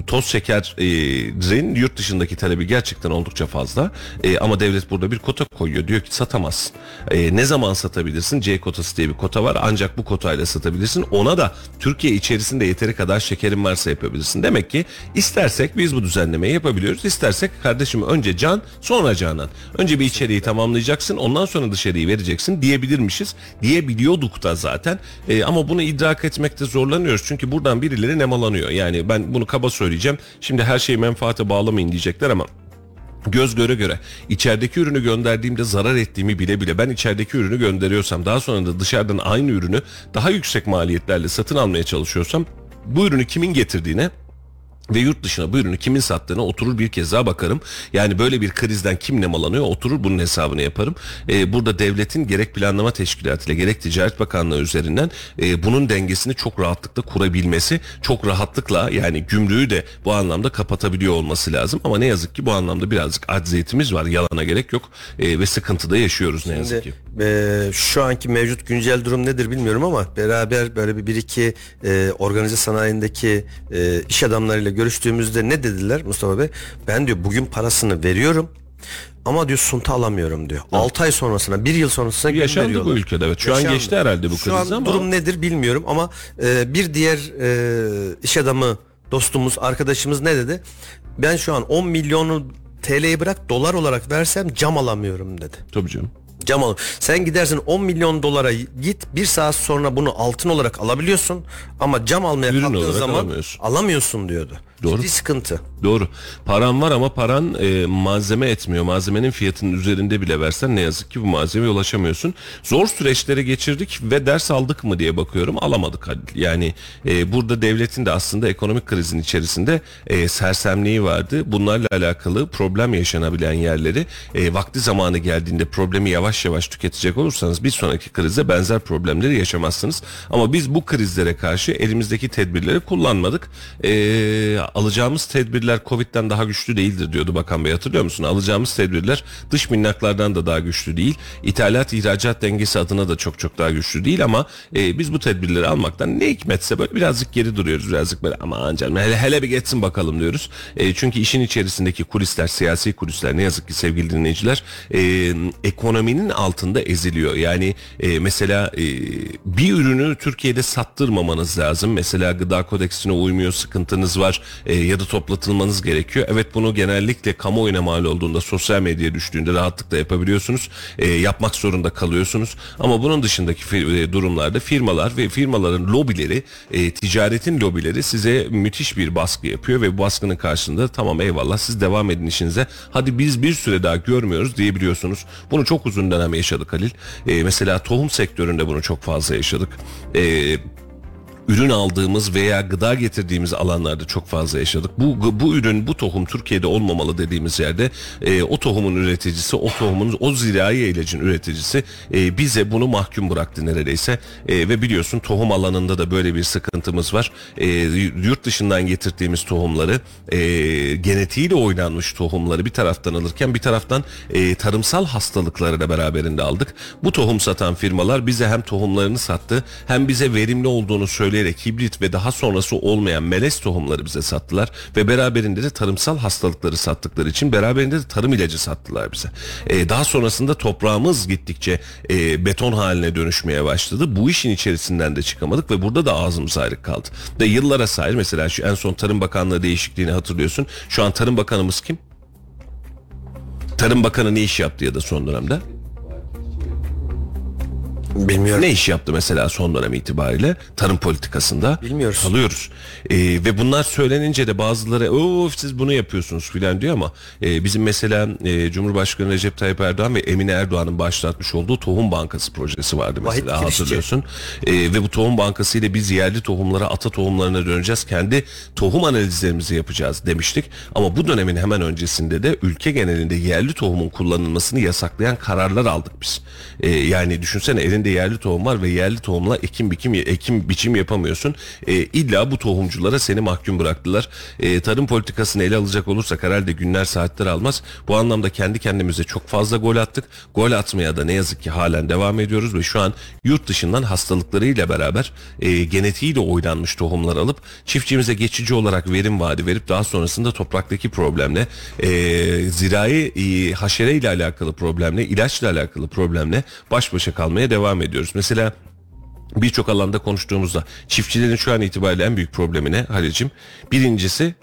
toz şekerin yurt dışındaki talebi gerçekten oldukça fazla. Ee, ama devlet burada bir kota koyuyor. Diyor ki satamazsın. Ee, ne zaman satabilirsin? C kotası diye bir kota var. Ancak bu kotayla satabilirsin. Ona da Türkiye içerisinde yeteri kadar şekerin varsa yapabilirsin. Demek ki istersek biz bu düzenlemeyi yapabiliyoruz. İstersek kardeşim önce can sonra canan. Önce bir içeriği tamamlayacaksın ondan sonra dışarıyı vereceksin diyebilirmişiz. Diyebiliyorduk da zaten. Ee, ama bunu idrak etmekte zorlanıyoruz. Çünkü buradan birileri nemalanıyor. Yani ben bunu kaba söyleyeceğim. Şimdi her şeyi menfaate bağlamayın diyecekler ama göz göre göre içerideki ürünü gönderdiğimde zarar ettiğimi bile bile ben içerideki ürünü gönderiyorsam daha sonra da dışarıdan aynı ürünü daha yüksek maliyetlerle satın almaya çalışıyorsam bu ürünü kimin getirdiğine ve yurt dışına bu ürünü kimin sattığına oturur bir kez daha bakarım. Yani böyle bir krizden kim nemalanıyor oturur bunun hesabını yaparım. Ee, burada devletin gerek planlama teşkilatıyla gerek Ticaret Bakanlığı üzerinden e, bunun dengesini çok rahatlıkla kurabilmesi, çok rahatlıkla yani gümrüğü de bu anlamda kapatabiliyor olması lazım. Ama ne yazık ki bu anlamda birazcık acziyetimiz var. Yalana gerek yok E, ve sıkıntıda yaşıyoruz ne yazık ki. E, şu anki mevcut güncel durum nedir bilmiyorum ama beraber böyle bir, bir iki e, organize sanayindeki e, iş adamlarıyla görüştüğümüzde ne dediler Mustafa Bey? Ben diyor bugün parasını veriyorum ama diyor sunta alamıyorum diyor. 6 ay sonrasına, bir yıl sonrasına Yaşandı veriyorlar. bu ülkede evet. Şu an Yaşandı. geçti herhalde bu Şu kriz an ama. durum nedir bilmiyorum ama e, bir diğer e, iş adamı dostumuz, arkadaşımız ne dedi? Ben şu an 10 milyonu TL'yi bırak dolar olarak versem cam alamıyorum dedi. Tabii canım. Cam al. Sen gidersin 10 milyon dolara git bir saat sonra bunu altın olarak alabiliyorsun ama cam almaya Ürün kalktığın zaman alamıyorsun. alamıyorsun diyordu. Doğru. Ciddi sıkıntı. Doğru. Paran var ama paran e, malzeme etmiyor. Malzemenin fiyatının üzerinde bile versen ne yazık ki bu malzemeye ulaşamıyorsun. Zor süreçlere geçirdik ve ders aldık mı diye bakıyorum. Alamadık. Yani e, burada devletin de aslında ekonomik krizin içerisinde e, sersemliği vardı. Bunlarla alakalı problem yaşanabilen yerleri e, vakti zamanı geldiğinde problemi yavaş yavaş tüketecek olursanız bir sonraki krizde benzer problemleri yaşamazsınız. Ama biz bu krizlere karşı elimizdeki tedbirleri kullanmadık. Alacağımız tedbirler Covid'den daha güçlü değildir diyordu Bakan Bey hatırlıyor musun? Alacağımız tedbirler dış minnaklardan da daha güçlü değil. İthalat ihracat dengesi adına da çok çok daha güçlü değil ama e, biz bu tedbirleri almaktan ne hikmetse böyle birazcık geri duruyoruz. Birazcık böyle aman canım hele, hele bir geçsin bakalım diyoruz. E, çünkü işin içerisindeki kulisler, siyasi kulisler ne yazık ki sevgili dinleyiciler e, ekonominin altında eziliyor. Yani e, mesela e, bir ürünü Türkiye'de sattırmamanız lazım. Mesela gıda kodeksine uymuyor, sıkıntınız var e, ya da toplatılmanız gerekiyor. Evet bunu genellikle kamuoyuna mal olduğunda, sosyal medyaya düştüğünde rahatlıkla yapabiliyorsunuz. E, yapmak zorunda kalıyorsunuz. Ama bunun dışındaki fir- e, durumlarda firmalar ve firmaların lobileri, e, ticaretin lobileri size müthiş bir baskı yapıyor ve bu baskının karşılığında tamam eyvallah siz devam edin işinize. Hadi biz bir süre daha görmüyoruz diyebiliyorsunuz. Bunu çok uzun dönem yaşadık Halil. E, mesela tohum sektöründe bunu çok fazla yaşadık. E, ürün aldığımız veya gıda getirdiğimiz alanlarda çok fazla yaşadık. Bu bu ürün, bu tohum Türkiye'de olmamalı dediğimiz yerde e, o tohumun üreticisi, o tohumun, o zirai ilacın üreticisi e, bize bunu mahkum bıraktı neredeyse. E, ve biliyorsun tohum alanında da böyle bir sıkıntımız var. E, yurt dışından getirdiğimiz tohumları, e, genetiğiyle oynanmış tohumları bir taraftan alırken bir taraftan e, tarımsal hastalıkları da beraberinde aldık. Bu tohum satan firmalar bize hem tohumlarını sattı hem bize verimli olduğunu söyleyerek hibrit ve daha sonrası olmayan melez tohumları bize sattılar ve beraberinde de tarımsal hastalıkları sattıkları için beraberinde de tarım ilacı sattılar bize. Ee, daha sonrasında toprağımız gittikçe e, beton haline dönüşmeye başladı. Bu işin içerisinden de çıkamadık ve burada da ağzımız ayrık kaldı. Ve yıllara sahip mesela şu en son Tarım Bakanlığı değişikliğini hatırlıyorsun. Şu an Tarım Bakanımız kim? Tarım Bakanı ne iş yaptı ya da son dönemde? Bilmiyorum. Ne iş yaptı mesela son dönem itibariyle tarım politikasında? Bilmiyoruz. Kalıyoruz. Ee, ve bunlar söylenince de bazıları of siz bunu yapıyorsunuz filan diyor ama e, bizim mesela e, Cumhurbaşkanı Recep Tayyip Erdoğan ve Emine Erdoğan'ın başlatmış olduğu Tohum Bankası projesi vardı Vahit mesela Kirişçi. hatırlıyorsun. Ee, ve bu tohum bankası ile biz yerli tohumlara, ata tohumlarına döneceğiz. Kendi tohum analizlerimizi yapacağız demiştik. Ama bu dönemin hemen öncesinde de ülke genelinde yerli tohumun kullanılmasını yasaklayan kararlar aldık biz. Ee, yani düşünsene elinde yerli tohum var ve yerli tohumla ekim bikim ekim biçim yapamıyorsun. Ee, illa bu tohumculara seni mahkum bıraktılar. Ee, tarım politikasını ele alacak olursak herhalde günler saatler almaz. Bu anlamda kendi kendimize çok fazla gol attık. Gol atmaya da ne yazık ki halen devam ediyoruz ve şu an yurt dışından hastalıklarıyla beraber e, genetiğiyle oynanmış tohumlar alıp çiftçimize geçici olarak verim vaadi verip daha sonrasında topraktaki problemle e, zirai e, haşere ile alakalı problemle ilaçla alakalı problemle baş başa kalmaya devam ediyoruz. Mesela birçok alanda konuştuğumuzda çiftçilerin şu an itibariyle en büyük problemi ne Halil'cim? Birincisi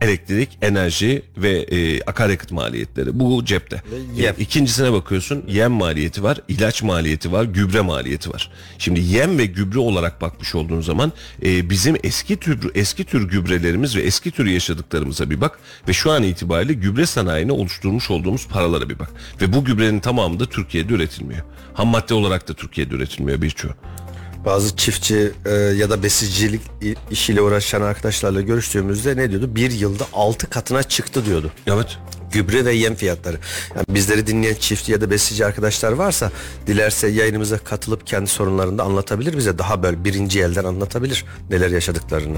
elektrik, enerji ve e, akaryakıt maliyetleri. Bu cepte. yem. İkincisine bakıyorsun yem maliyeti var, ilaç maliyeti var, gübre maliyeti var. Şimdi yem ve gübre olarak bakmış olduğun zaman e, bizim eski tür eski tür gübrelerimiz ve eski tür yaşadıklarımıza bir bak ve şu an itibariyle gübre sanayine oluşturmuş olduğumuz paralara bir bak. Ve bu gübrenin tamamı da Türkiye'de üretilmiyor. Ham madde olarak da Türkiye'de üretilmiyor birçoğu. Bazı çiftçi e, ya da besicilik işiyle uğraşan arkadaşlarla görüştüğümüzde ne diyordu? Bir yılda 6 katına çıktı diyordu. Evet. Gübre ve yem fiyatları. Yani bizleri dinleyen çiftçi ya da besici arkadaşlar varsa dilerse yayınımıza katılıp kendi sorunlarını da anlatabilir bize. Daha böyle birinci elden anlatabilir neler yaşadıklarını.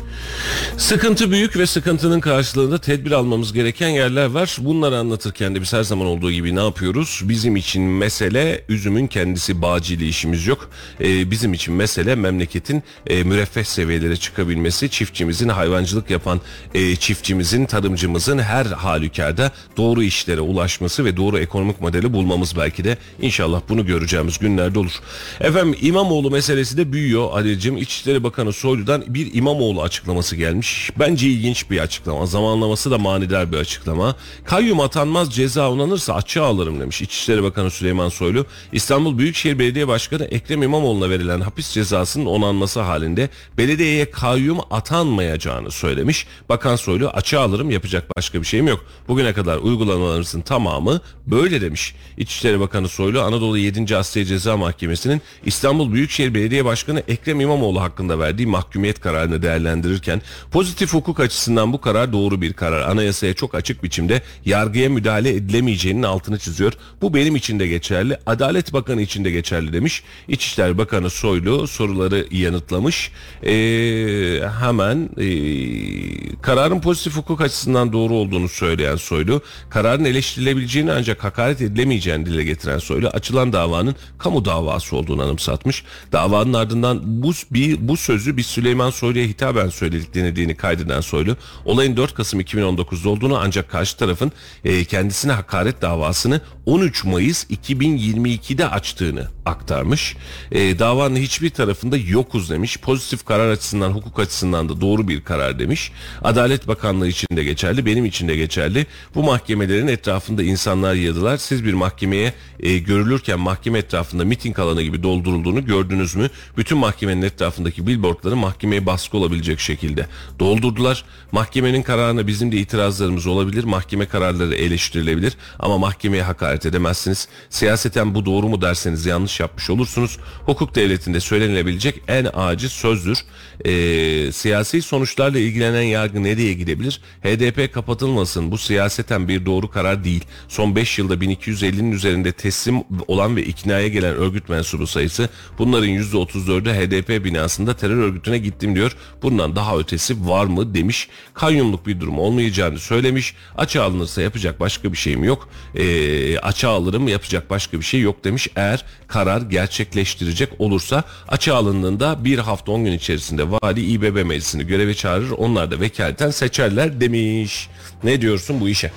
Sıkıntı büyük ve sıkıntının karşılığında tedbir almamız gereken yerler var. Bunları anlatırken de biz her zaman olduğu gibi ne yapıyoruz? Bizim için mesele üzümün kendisi bağcıyla işimiz yok. Ee, bizim için mesele memleketin e, müreffeh seviyelere çıkabilmesi, çiftçimizin hayvancılık yapan e, çiftçimizin, tarımcımızın her halükarda doğru işlere ulaşması ve doğru ekonomik modeli bulmamız belki de inşallah bunu göreceğimiz günlerde olur. Efendim İmamoğlu meselesi de büyüyor Ali'cim. İçişleri Bakanı Soylu'dan bir İmamoğlu açıklaması gelmiş. Bence ilginç bir açıklama. Zamanlaması da manidar bir açıklama. Kayyum atanmaz ceza onanırsa açığa alırım demiş İçişleri Bakanı Süleyman Soylu. İstanbul Büyükşehir Belediye Başkanı Ekrem İmamoğlu'na verilen hapis cezasının onanması halinde belediyeye kayyum atanmayacağını söylemiş. Bakan Soylu açığa alırım yapacak başka bir şeyim yok. Bugüne kadar uygulamalarımızın tamamı böyle demiş. İçişleri Bakanı Soylu Anadolu 7. Asliye Ceza Mahkemesi'nin İstanbul Büyükşehir Belediye Başkanı Ekrem İmamoğlu hakkında verdiği mahkumiyet kararını değerlendirirken pozitif hukuk açısından bu karar doğru bir karar. Anayasaya çok açık biçimde yargıya müdahale edilemeyeceğinin altını çiziyor. Bu benim için de geçerli. Adalet Bakanı için de geçerli demiş. İçişleri Bakanı Soylu soruları yanıtlamış. Ee, hemen ee, kararın pozitif hukuk açısından doğru olduğunu söyleyen Soylu, kararın eleştirilebileceğini ancak hakaret edilemeyeceğini dile getiren Soylu, açılan davanın kamu davası olduğunu anımsatmış. Davanın ardından bu, bir, bu sözü bir Süleyman Soylu'ya hitaben söyledik denediğini kaydeden Soylu, olayın 4 Kasım 2019'da olduğunu ancak karşı tarafın e, kendisine hakaret davasını 13 Mayıs 2022'de açtığını aktarmış. E, davanın hiçbir tarafında yokuz demiş. Pozitif karar açısından, hukuk açısından da doğru bir karar demiş. Adalet Bakanlığı için de geçerli, benim için de geçerli. Bu mahkemelerin etrafında insanlar yığdılar. Siz bir mahkemeye e, görülürken mahkeme etrafında miting alanı gibi doldurulduğunu gördünüz mü? Bütün mahkemenin etrafındaki billboardları mahkemeye baskı olabilecek şekilde doldurdular. Mahkemenin kararına bizim de itirazlarımız olabilir. Mahkeme kararları eleştirilebilir ama mahkemeye hakaret edemezsiniz. Siyaseten bu doğru mu derseniz yanlış yapmış olursunuz. Hukuk devletinde söylenilebilecek en acil sözdür. Ee, siyasi sonuçlarla ilgilenen yargı nereye gidebilir? HDP kapatılmasın. Bu siyaseten bir doğru karar değil. Son 5 yılda 1250'nin üzerinde teslim olan ve iknaya gelen örgüt mensubu sayısı bunların %34'ü HDP binasında terör örgütüne gittim diyor. Bundan daha ötesi var mı demiş. Kayyumluk bir durum olmayacağını söylemiş. Açığa alınırsa yapacak başka bir şeyim yok. Ee, açığa alırım yapacak başka bir şey yok demiş. Eğer karar gerçekleştirecek olursa açığa alındığında bir hafta 10 gün içerisinde vali İBB meclisini göreve çağırır. Onlar da vekaleten seçerler demiş. Ne diyorsun bu işe?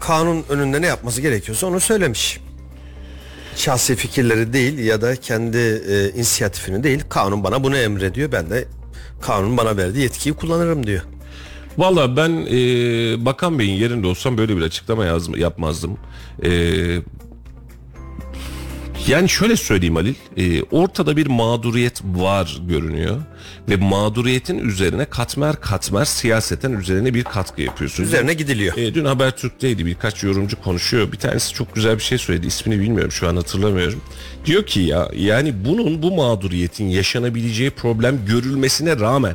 Kanun önünde ne yapması gerekiyorsa onu söylemiş. Şahsi fikirleri değil ya da kendi e, inisiyatifini değil. Kanun bana bunu emrediyor. Ben de kanun bana verdiği yetkiyi kullanırım diyor. Valla ben e, Bakan Bey'in yerinde olsam böyle bir açıklama yazm- yapmazdım. E, Yani şöyle söyleyeyim Halil, e, ortada bir mağduriyet var görünüyor ve mağduriyetin üzerine katmer katmer siyaseten üzerine bir katkı yapıyorsunuz. Üzerine gidiliyor. E, dün Habertürk'teydi birkaç yorumcu konuşuyor. Bir tanesi çok güzel bir şey söyledi. İsmini bilmiyorum şu an hatırlamıyorum. Diyor ki ya yani bunun bu mağduriyetin yaşanabileceği problem görülmesine rağmen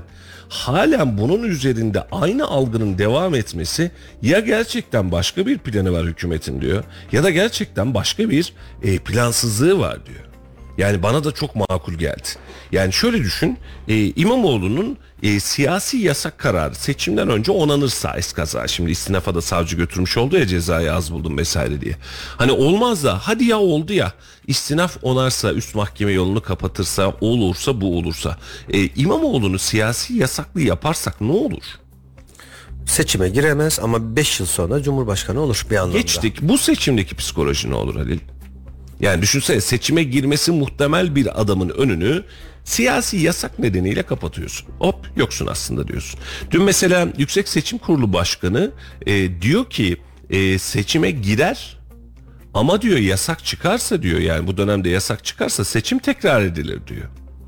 halen bunun üzerinde aynı algının devam etmesi ya gerçekten başka bir planı var hükümetin diyor ya da gerçekten başka bir e, plansızlığı var diyor. Yani bana da çok makul geldi. Yani şöyle düşün e, İmamoğlu'nun e, siyasi yasak kararı seçimden önce onanırsa eskaza şimdi istinafa da savcı götürmüş oldu ya cezayı az buldum vesaire diye. Hani olmaz da hadi ya oldu ya istinaf onarsa üst mahkeme yolunu kapatırsa olursa bu olursa e, İmamoğlu'nu siyasi yasaklı yaparsak ne olur? Seçime giremez ama 5 yıl sonra Cumhurbaşkanı olur bir anlamda. Geçtik bu seçimdeki psikoloji ne olur Halil? Yani düşünsene seçime girmesi muhtemel bir adamın önünü siyasi yasak nedeniyle kapatıyorsun. Hop yoksun aslında diyorsun. Dün mesela Yüksek Seçim Kurulu Başkanı e, diyor ki e, seçime girer ama diyor yasak çıkarsa diyor yani bu dönemde yasak çıkarsa seçim tekrar edilir diyor.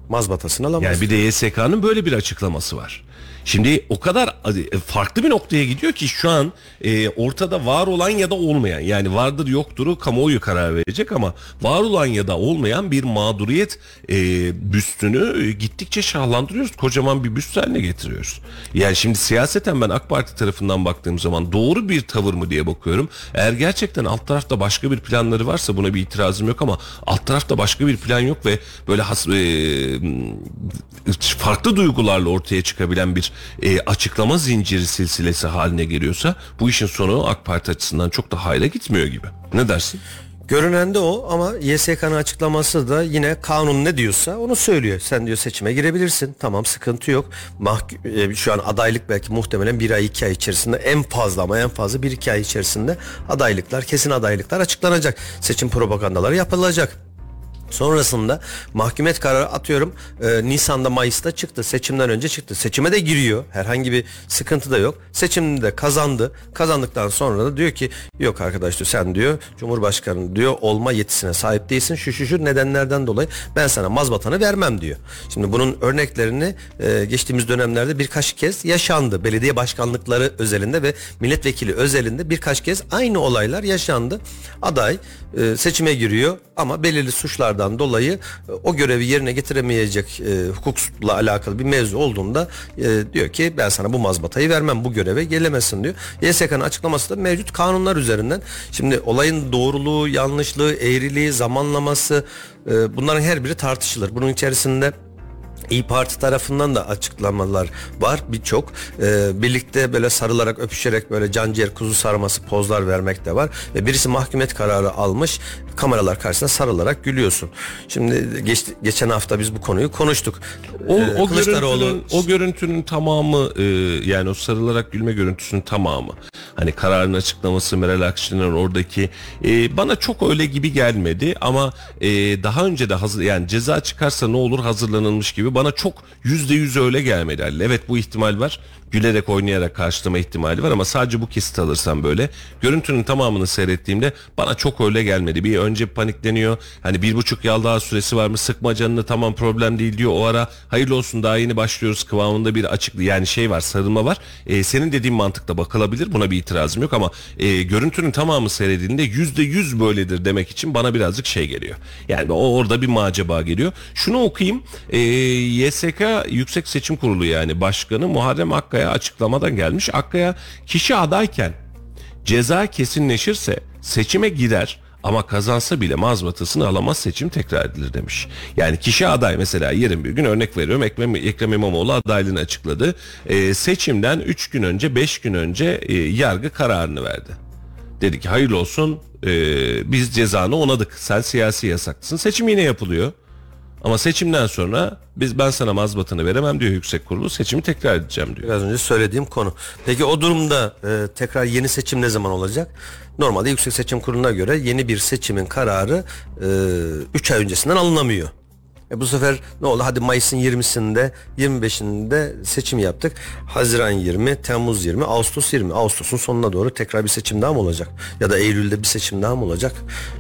Mazbatasını alamaz. Yani bir de YSK'nın böyle bir açıklaması var. Şimdi o kadar e, farklı bir noktaya gidiyor ki şu an e, ortada var olan ya da olmayan yani vardır yoktur kamuoyu karar verecek ama var olan ya da olmayan bir mağduriyet e, büstünü e, gittikçe şahlandırıyoruz. Kocaman bir büst haline getiriyoruz. Yani şimdi siyaseten ben AK Parti tarafından baktığım zaman doğru bir tavır mı diye bakıyorum. Eğer gerçekten alt tarafta başka bir planları varsa buna bir itirazım yok ama alt tarafta başka bir plan yok ve böyle has, e, farklı duygularla ortaya çıkabilen bir e, açıklama zinciri silsilesi haline geliyorsa bu işin sonu AK Parti açısından çok da hayra gitmiyor gibi. Ne dersin? Görünen de o ama YSK'nın açıklaması da yine kanun ne diyorsa onu söylüyor. Sen diyor seçime girebilirsin. Tamam sıkıntı yok. Mahk- e, şu an adaylık belki muhtemelen bir ay iki ay içerisinde en fazla ama en fazla bir iki ay içerisinde adaylıklar kesin adaylıklar açıklanacak. Seçim propagandaları yapılacak. Sonrasında mahkumet kararı atıyorum e, Nisan'da Mayıs'ta çıktı. Seçimden önce çıktı. Seçime de giriyor. Herhangi bir sıkıntı da yok. Seçimde kazandı. Kazandıktan sonra da diyor ki yok arkadaş diyor sen diyor Cumhurbaşkanı diyor olma yetisine sahip değilsin. Şu şu şu nedenlerden dolayı ben sana mazbatanı vermem diyor. Şimdi bunun örneklerini e, geçtiğimiz dönemlerde birkaç kez yaşandı. Belediye başkanlıkları özelinde ve milletvekili özelinde birkaç kez aynı olaylar yaşandı. Aday e, seçime giriyor ama belirli suçlardan dolayı e, o görevi yerine getiremeyecek e, hukukla alakalı bir mevzu olduğunda e, diyor ki ben sana bu mazbatayı vermem bu göreve gelemezsin diyor. YSK'nın açıklaması da mevcut kanunlar üzerinden. Şimdi olayın doğruluğu, yanlışlığı, eğriliği, zamanlaması e, bunların her biri tartışılır. Bunun içerisinde İyi Parti tarafından da açıklamalar var birçok. Ee, birlikte böyle sarılarak öpüşerek böyle can ciğer kuzu sarması pozlar vermek de var. Ve birisi mahkumet kararı almış kameralar karşısında sarılarak gülüyorsun. Şimdi geç, geçen hafta biz bu konuyu konuştuk. O, Ee, o, Kılıçdaroğlu- görüntünün, o görüntünün tamamı e, yani o sarılarak gülme görüntüsünün tamamı hani kararın açıklaması Meral Akşener'in oradaki e, bana çok öyle gibi gelmedi ama e, daha önce de hazır yani ceza çıkarsa ne olur hazırlanılmış gibi bana çok yüzde yüz öyle gelmedi. Evet bu ihtimal var gülerek oynayarak karşılama ihtimali var ama sadece bu kesit alırsam böyle görüntünün tamamını seyrettiğimde bana çok öyle gelmedi. Bir önce panikleniyor hani bir buçuk yıl daha süresi var mı sıkma canını tamam problem değil diyor o ara hayırlı olsun daha yeni başlıyoruz kıvamında bir açık yani şey var sarılma var. E, senin dediğin mantıkla bakılabilir buna bir itirazım yok ama e, görüntünün tamamı seyredildiğinde yüzde yüz böyledir demek için bana birazcık şey geliyor. Yani o orada bir maceba geliyor. Şunu okuyayım. E, YSK Yüksek Seçim Kurulu yani başkanı Muharrem Akkaya açıklamadan gelmiş. Akkaya kişi adayken ceza kesinleşirse seçime gider ama kazansa bile mazbatasını alamaz seçim tekrar edilir demiş. Yani kişi aday mesela yarın bir gün örnek veriyorum Ekrem, Ekrem İmamoğlu adaylığını açıkladı. Ee, seçimden 3 gün önce 5 gün önce e, yargı kararını verdi. Dedi ki hayırlı olsun e, biz cezanı onadık sen siyasi yasaklısın seçim yine yapılıyor. Ama seçimden sonra biz ben sana mazbatını veremem diyor yüksek kurulu seçimi tekrar edeceğim diyor. Biraz önce söylediğim konu. Peki o durumda e, tekrar yeni seçim ne zaman olacak? Normalde Yüksek Seçim Kurulu'na göre yeni bir seçimin kararı 3 ay öncesinden alınamıyor. E bu sefer ne oldu? Hadi Mayıs'ın 20'sinde, 25'inde seçim yaptık. Haziran 20, Temmuz 20, Ağustos 20. Ağustos'un sonuna doğru tekrar bir seçim daha mı olacak? Ya da Eylül'de bir seçim daha mı olacak?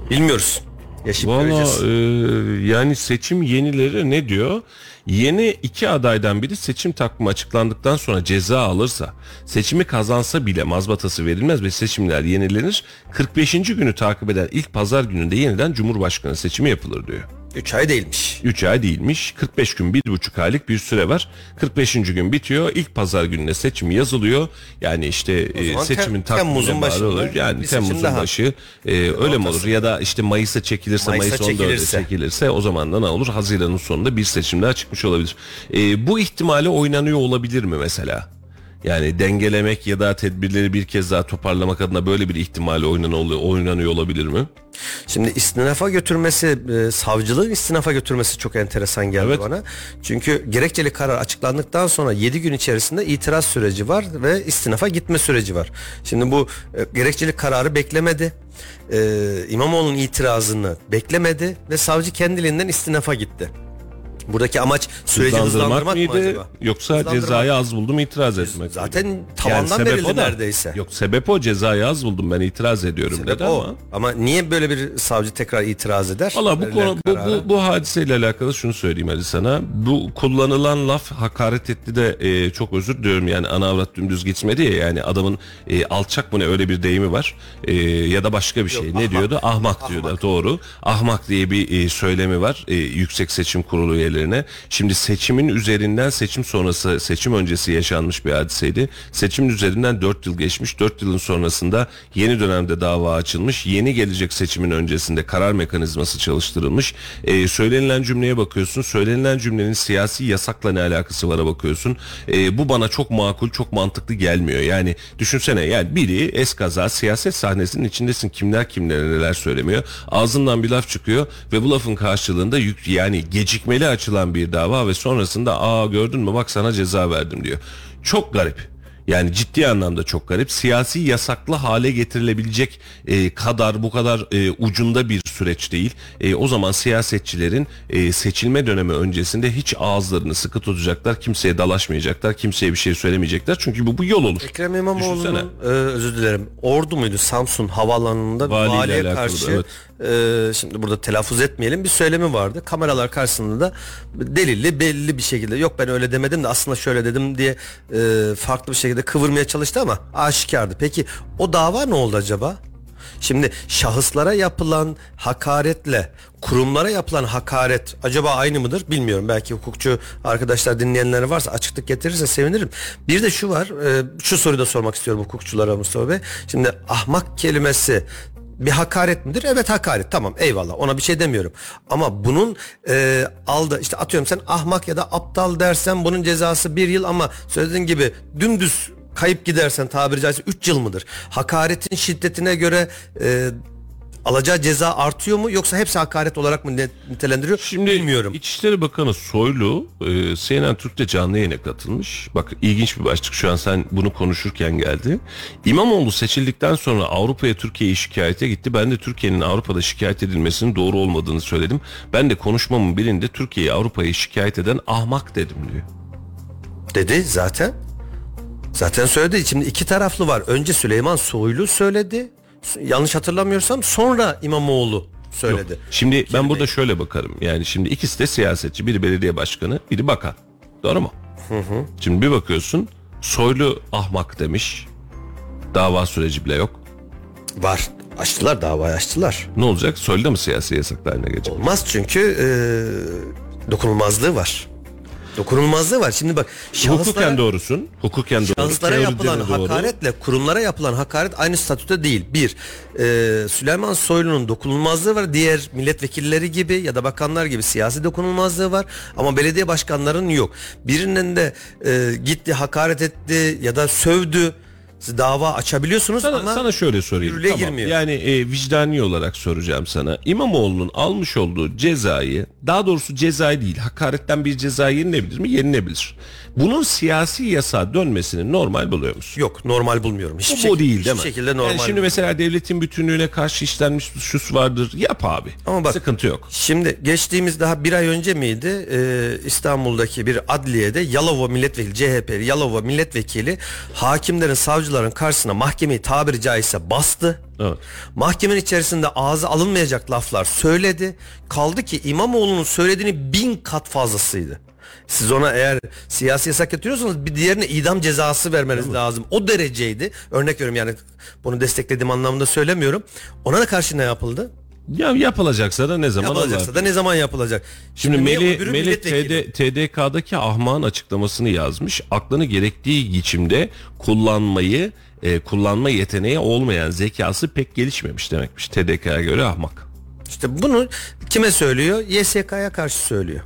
Bilmiyoruz. Yaşayıp Valla göreceğiz. e, yani seçim yenileri ne diyor? Yeni iki adaydan biri seçim takvimi açıklandıktan sonra ceza alırsa seçimi kazansa bile mazbatası verilmez ve seçimler yenilenir. 45. günü takip eden ilk pazar gününde yeniden Cumhurbaşkanı seçimi yapılır diyor. 3 ay değilmiş. 3 ay değilmiş. 45 gün, 1,5 aylık bir süre var. 45. gün bitiyor. İlk pazar gününe seçim yazılıyor. Yani işte e, seçimin Tem- Temmuz'un başında olur. Yani Temmuz'un daha. başı e, öyle mi olur? Ya da işte Mayıs'a çekilirse, Mayıs'a Mayıs 14'e çekilirse. çekilirse o zaman da ne olur? Haziran'ın sonunda bir seçim daha çıkmış olabilir. E, bu ihtimali oynanıyor olabilir mi mesela? Yani dengelemek ya da tedbirleri bir kez daha toparlamak adına böyle bir ihtimali oynanıyor, oynanıyor olabilir mi? Şimdi istinafa götürmesi, e, savcılığın istinafa götürmesi çok enteresan geldi Evet. bana. Çünkü gerekçeli karar açıklandıktan sonra 7 gün içerisinde itiraz süreci var ve istinafa gitme süreci var. Şimdi bu e, gerekçeli kararı beklemedi. E, İmamoğlu'nun itirazını beklemedi ve savcı kendiliğinden istinafa gitti. Buradaki amaç süreci hızlandırmak, mı mıydı acaba? yoksa Hızlandırmak. cezayı az buldum itiraz etmek mi? Zaten tavandan sebep verildi neredeyse. Yok sebep o cezayı az buldum ben itiraz ediyorum Sebep dedi o. ama. Ama niye böyle bir savcı tekrar itiraz eder? Valla bu konu bu, bu, bu hadiseyle alakalı şunu söyleyeyim Ali sana. Bu kullanılan laf hakaret etti de e, çok özür diliyorum yani ana avrat dümdüz gitmedi ya yani adamın e, alçak mı ne öyle bir deyimi var E, ya da başka bir şey. ne ahmak. diyordu? Ahmak, diyordu doğru. Ahmak diye bir e, söylemi var e, Yüksek Seçim Kurulu üyelerine. Şimdi seçimin üzerinden seçim sonrası seçim öncesi yaşanmış bir hadiseydi. Seçimin üzerinden 4 yıl geçmiş. 4 yılın sonrasında yeni dönemde dava açılmış. Yeni gelecek seçimin öncesinde karar mekanizması çalıştırılmış. E, söylenilen cümleye bakıyorsun. Söylenilen cümlenin siyasi yasakla ne alakası vara bakıyorsun. E, bu bana çok makul, çok mantıklı gelmiyor. Yani düşünsene yani biri eskaza siyaset sahnesinin içindesin. Kimler kimlere neler söylemiyor. Ağzından bir laf çıkıyor ve bu lafın karşılığında yük yani gecikmeli açılan bir dava ve sonrasında aa gördün mü bak sana ceza verdim diyor. Çok garip. Yani ciddi anlamda çok garip. Siyasi yasaklı hale getirilebilecek e, kadar bu kadar e, ucunda bir süreç değil. E, o zaman siyasetçilerin e, seçilme dönemi öncesinde hiç ağızlarını sıkı tutacaklar. Kimseye dalaşmayacaklar. Kimseye bir şey söylemeyecekler. Çünkü bu, bu yol olur. Ekrem. İmamoğlu'nun e, özür dilerim Ordu muydu Samsun havaalanında Valiyle valiye karşı e, şimdi burada telaffuz etmeyelim bir söylemi vardı. Kameralar karşısında da delilli belli bir şekilde yok ben öyle demedim de aslında şöyle dedim diye e, farklı bir şekilde kıvırmaya çalıştı ama aşikardı. Peki o dava ne oldu acaba? Şimdi şahıslara yapılan hakaretle kurumlara yapılan hakaret acaba aynı mıdır bilmiyorum. Belki hukukçu arkadaşlar dinleyenler varsa açıklık getirirse sevinirim. Bir de şu var e, şu soruyu da sormak istiyorum hukukçulara Mustafa Bey. Şimdi ahmak kelimesi bir hakaret midir? Evet hakaret tamam eyvallah ona bir şey demiyorum. Ama bunun e, aldı işte atıyorum sen ahmak ya da aptal dersen bunun cezası bir yıl ama söylediğin gibi dümdüz kayıp gidersen tabiri caizse 3 yıl mıdır? Hakaretin şiddetine göre e, alacağı ceza artıyor mu yoksa hepsi hakaret olarak mı nitelendiriyor? Şimdi bilmiyorum. İçişleri Bakanı Soylu e, CNN Türk'te canlı yayına katılmış. Bak ilginç bir başlık şu an sen bunu konuşurken geldi. İmamoğlu seçildikten sonra Avrupa'ya Türkiye'yi şikayete gitti. Ben de Türkiye'nin Avrupa'da şikayet edilmesinin doğru olmadığını söyledim. Ben de konuşmamın birinde Türkiye'yi Avrupa'ya şikayet eden ahmak dedim diyor. Dedi zaten. Zaten söyledi. Şimdi iki taraflı var. Önce Süleyman Soylu söyledi. Yanlış hatırlamıyorsam sonra İmamoğlu söyledi. Şimdi ben burada şöyle bakarım. Yani şimdi ikisi de siyasetçi. Biri belediye başkanı, biri bakan. Doğru mu? Şimdi bir bakıyorsun Soylu ahmak demiş. Dava süreci bile yok. Var. Açtılar davayı açtılar. Ne olacak? Soylu da mı siyasi yasaklar haline gelecek? Olmaz çünkü e, dokunulmazlığı var. Dokunulmazlığı var. Şimdi bak Hukuken şahıslara, doğrusun. Hukuken doğru. şahıslara yapılan doğru. hakaretle kurumlara yapılan hakaret aynı statüde değil. Bir, e, Süleyman Soylu'nun dokunulmazlığı var. Diğer milletvekilleri gibi ya da bakanlar gibi siyasi dokunulmazlığı var. Ama belediye başkanlarının yok. Birinin de e, gitti hakaret etti ya da sövdü. Siz dava açabiliyorsunuz Sana, ama sana şöyle sorayım. Tamam. girmiyor. Yani e, vicdani olarak soracağım sana. İmamoğlu'nun almış olduğu cezayı, daha doğrusu cezayı değil, hakaretten bir ceza yenilebilir mi? Yenilebilir. Bunun siyasi yasağa dönmesini normal buluyor musun? yok normal bulmuyorum. Hiçbir, Bu, şek- bu değil hiçbir değil mi? şekilde normal. Yani şimdi mesela devletin bütünlüğüne karşı işlenmiş suç vardır. Yap abi. Ama bak- Sıkıntı yok. Şimdi geçtiğimiz daha bir ay önce miydi Ee, İstanbul'daki bir adliyede Yalova milletvekili CHP'li Yalova milletvekili hakimlerin savcıların karşısına mahkemeyi tabiri caizse bastı. Evet. Mahkemenin içerisinde ağzı alınmayacak laflar söyledi. Kaldı ki İmamoğlu'nun söylediğini bin kat fazlasıydı. Siz ona eğer siyasi yasak getiriyorsanız bir diğerine idam cezası vermeniz lazım. O dereceydi. Örnek veriyorum yani bunu desteklediğim anlamda söylemiyorum. Ona da karşı ne yapıldı? Ya yapılacaksa da ne zaman Yapılacaksa Allah. da ne zaman yapılacak? Şimdi niye Meli, Meli? TD, TDK'daki ahmağın açıklamasını yazmış. Aklını gerektiği biçimde kullanmayı, e, kullanma yeteneği olmayan zekası pek gelişmemiş demekmiş. TDK'ya göre ahmak. İşte bunu kime söylüyor? YSK'ya karşı söylüyor.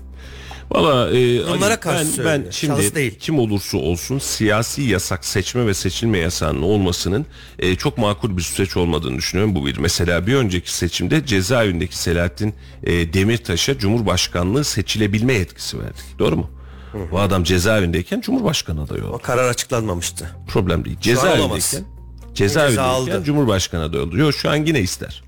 Valla e, Onlara Ali, karşı ben, söylüyor. ben şimdi değil. kim olursa olsun siyasi yasak seçme ve seçilme yasağının olmasının e, çok makul bir süreç olmadığını düşünüyorum. Bu bir. Mesela bir önceki seçimde cezaevindeki Selahattin e, Demirtaş'a Cumhurbaşkanlığı seçilebilme yetkisi verdik. Doğru mu? Bu adam cezaevindeyken Cumhurbaşkanı adayı oldu. O karar açıklanmamıştı. Problem değil. Cezaevindeyken cezaevindeyken Ceza aldı. Cumhurbaşkanı adayı oldu. Yok şu an yine ister.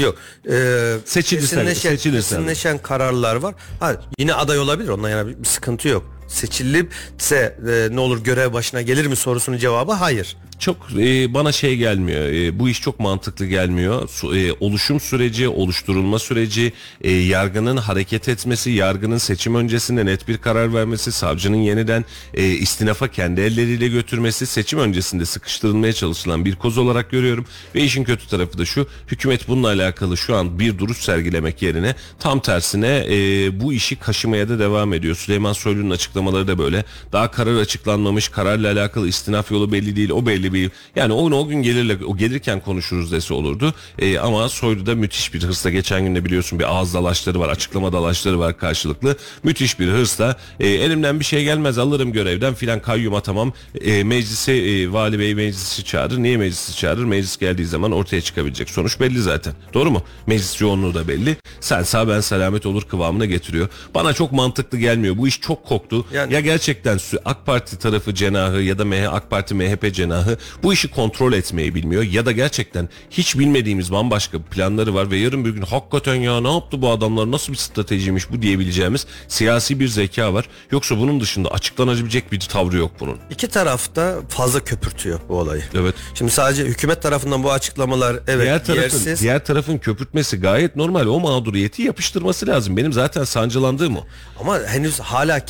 Yok. Ee, Seçilirse- kesinleşen, seçilirse. kesinleşen kararlar var. Ha, yine aday olabilir. Ondan yana bir, bir sıkıntı yok. Seçilirse e, ne olur görev başına gelir mi sorusunun cevabı hayır. Çok e, bana şey gelmiyor. E, bu iş çok mantıklı gelmiyor. E, oluşum süreci, oluşturulma süreci, e, yargının hareket etmesi, yargının seçim öncesinde net bir karar vermesi, savcının yeniden e, istinafa kendi elleriyle götürmesi, seçim öncesinde sıkıştırılmaya çalışılan bir koz olarak görüyorum. Ve işin kötü tarafı da şu. Hükümet bununla alakalı şu an bir duruş sergilemek yerine tam tersine e, bu işi kaşımaya da devam ediyor. Süleyman Soylu'nun açıklamaları da böyle. Daha karar açıklanmamış, kararla alakalı istinaf yolu belli değil. O belli bir yani o gün o gün gelirle o gelirken konuşuruz dese olurdu. E, ama Soylu'da müthiş bir hırsla geçen günde biliyorsun bir ağız dalaşları var, açıklama dalaşları var karşılıklı. Müthiş bir hırsla e, elimden bir şey gelmez alırım görevden filan kayyum atamam. E, meclise e, vali bey meclisi çağırır. Niye meclisi çağırır? Meclis geldiği zaman ortaya çıkabilecek sonuç belli zaten. Doğru mu? Meclis yoğunluğu da belli. Sen sağ ben selamet olur kıvamına getiriyor. Bana çok mantıklı gelmiyor. Bu iş çok koktu. Yani- ya gerçekten AK Parti tarafı cenahı ya da MH, AK Parti MHP cenahı bu işi kontrol etmeyi bilmiyor ya da gerçekten hiç bilmediğimiz bambaşka planları var ve yarın bir gün hakikaten ya ne yaptı bu adamlar nasıl bir stratejiymiş bu diyebileceğimiz siyasi bir zeka var. Yoksa bunun dışında açıklanabilecek bir tavrı yok bunun. İki tarafta fazla köpürtüyor bu olayı. Evet. Şimdi sadece hükümet tarafından bu açıklamalar evet Diğer tarafın, yersiz. diğer tarafın köpürtmesi gayet normal. O mağduriyeti yapıştırması lazım. Benim zaten sancılandığım o. Ama henüz hala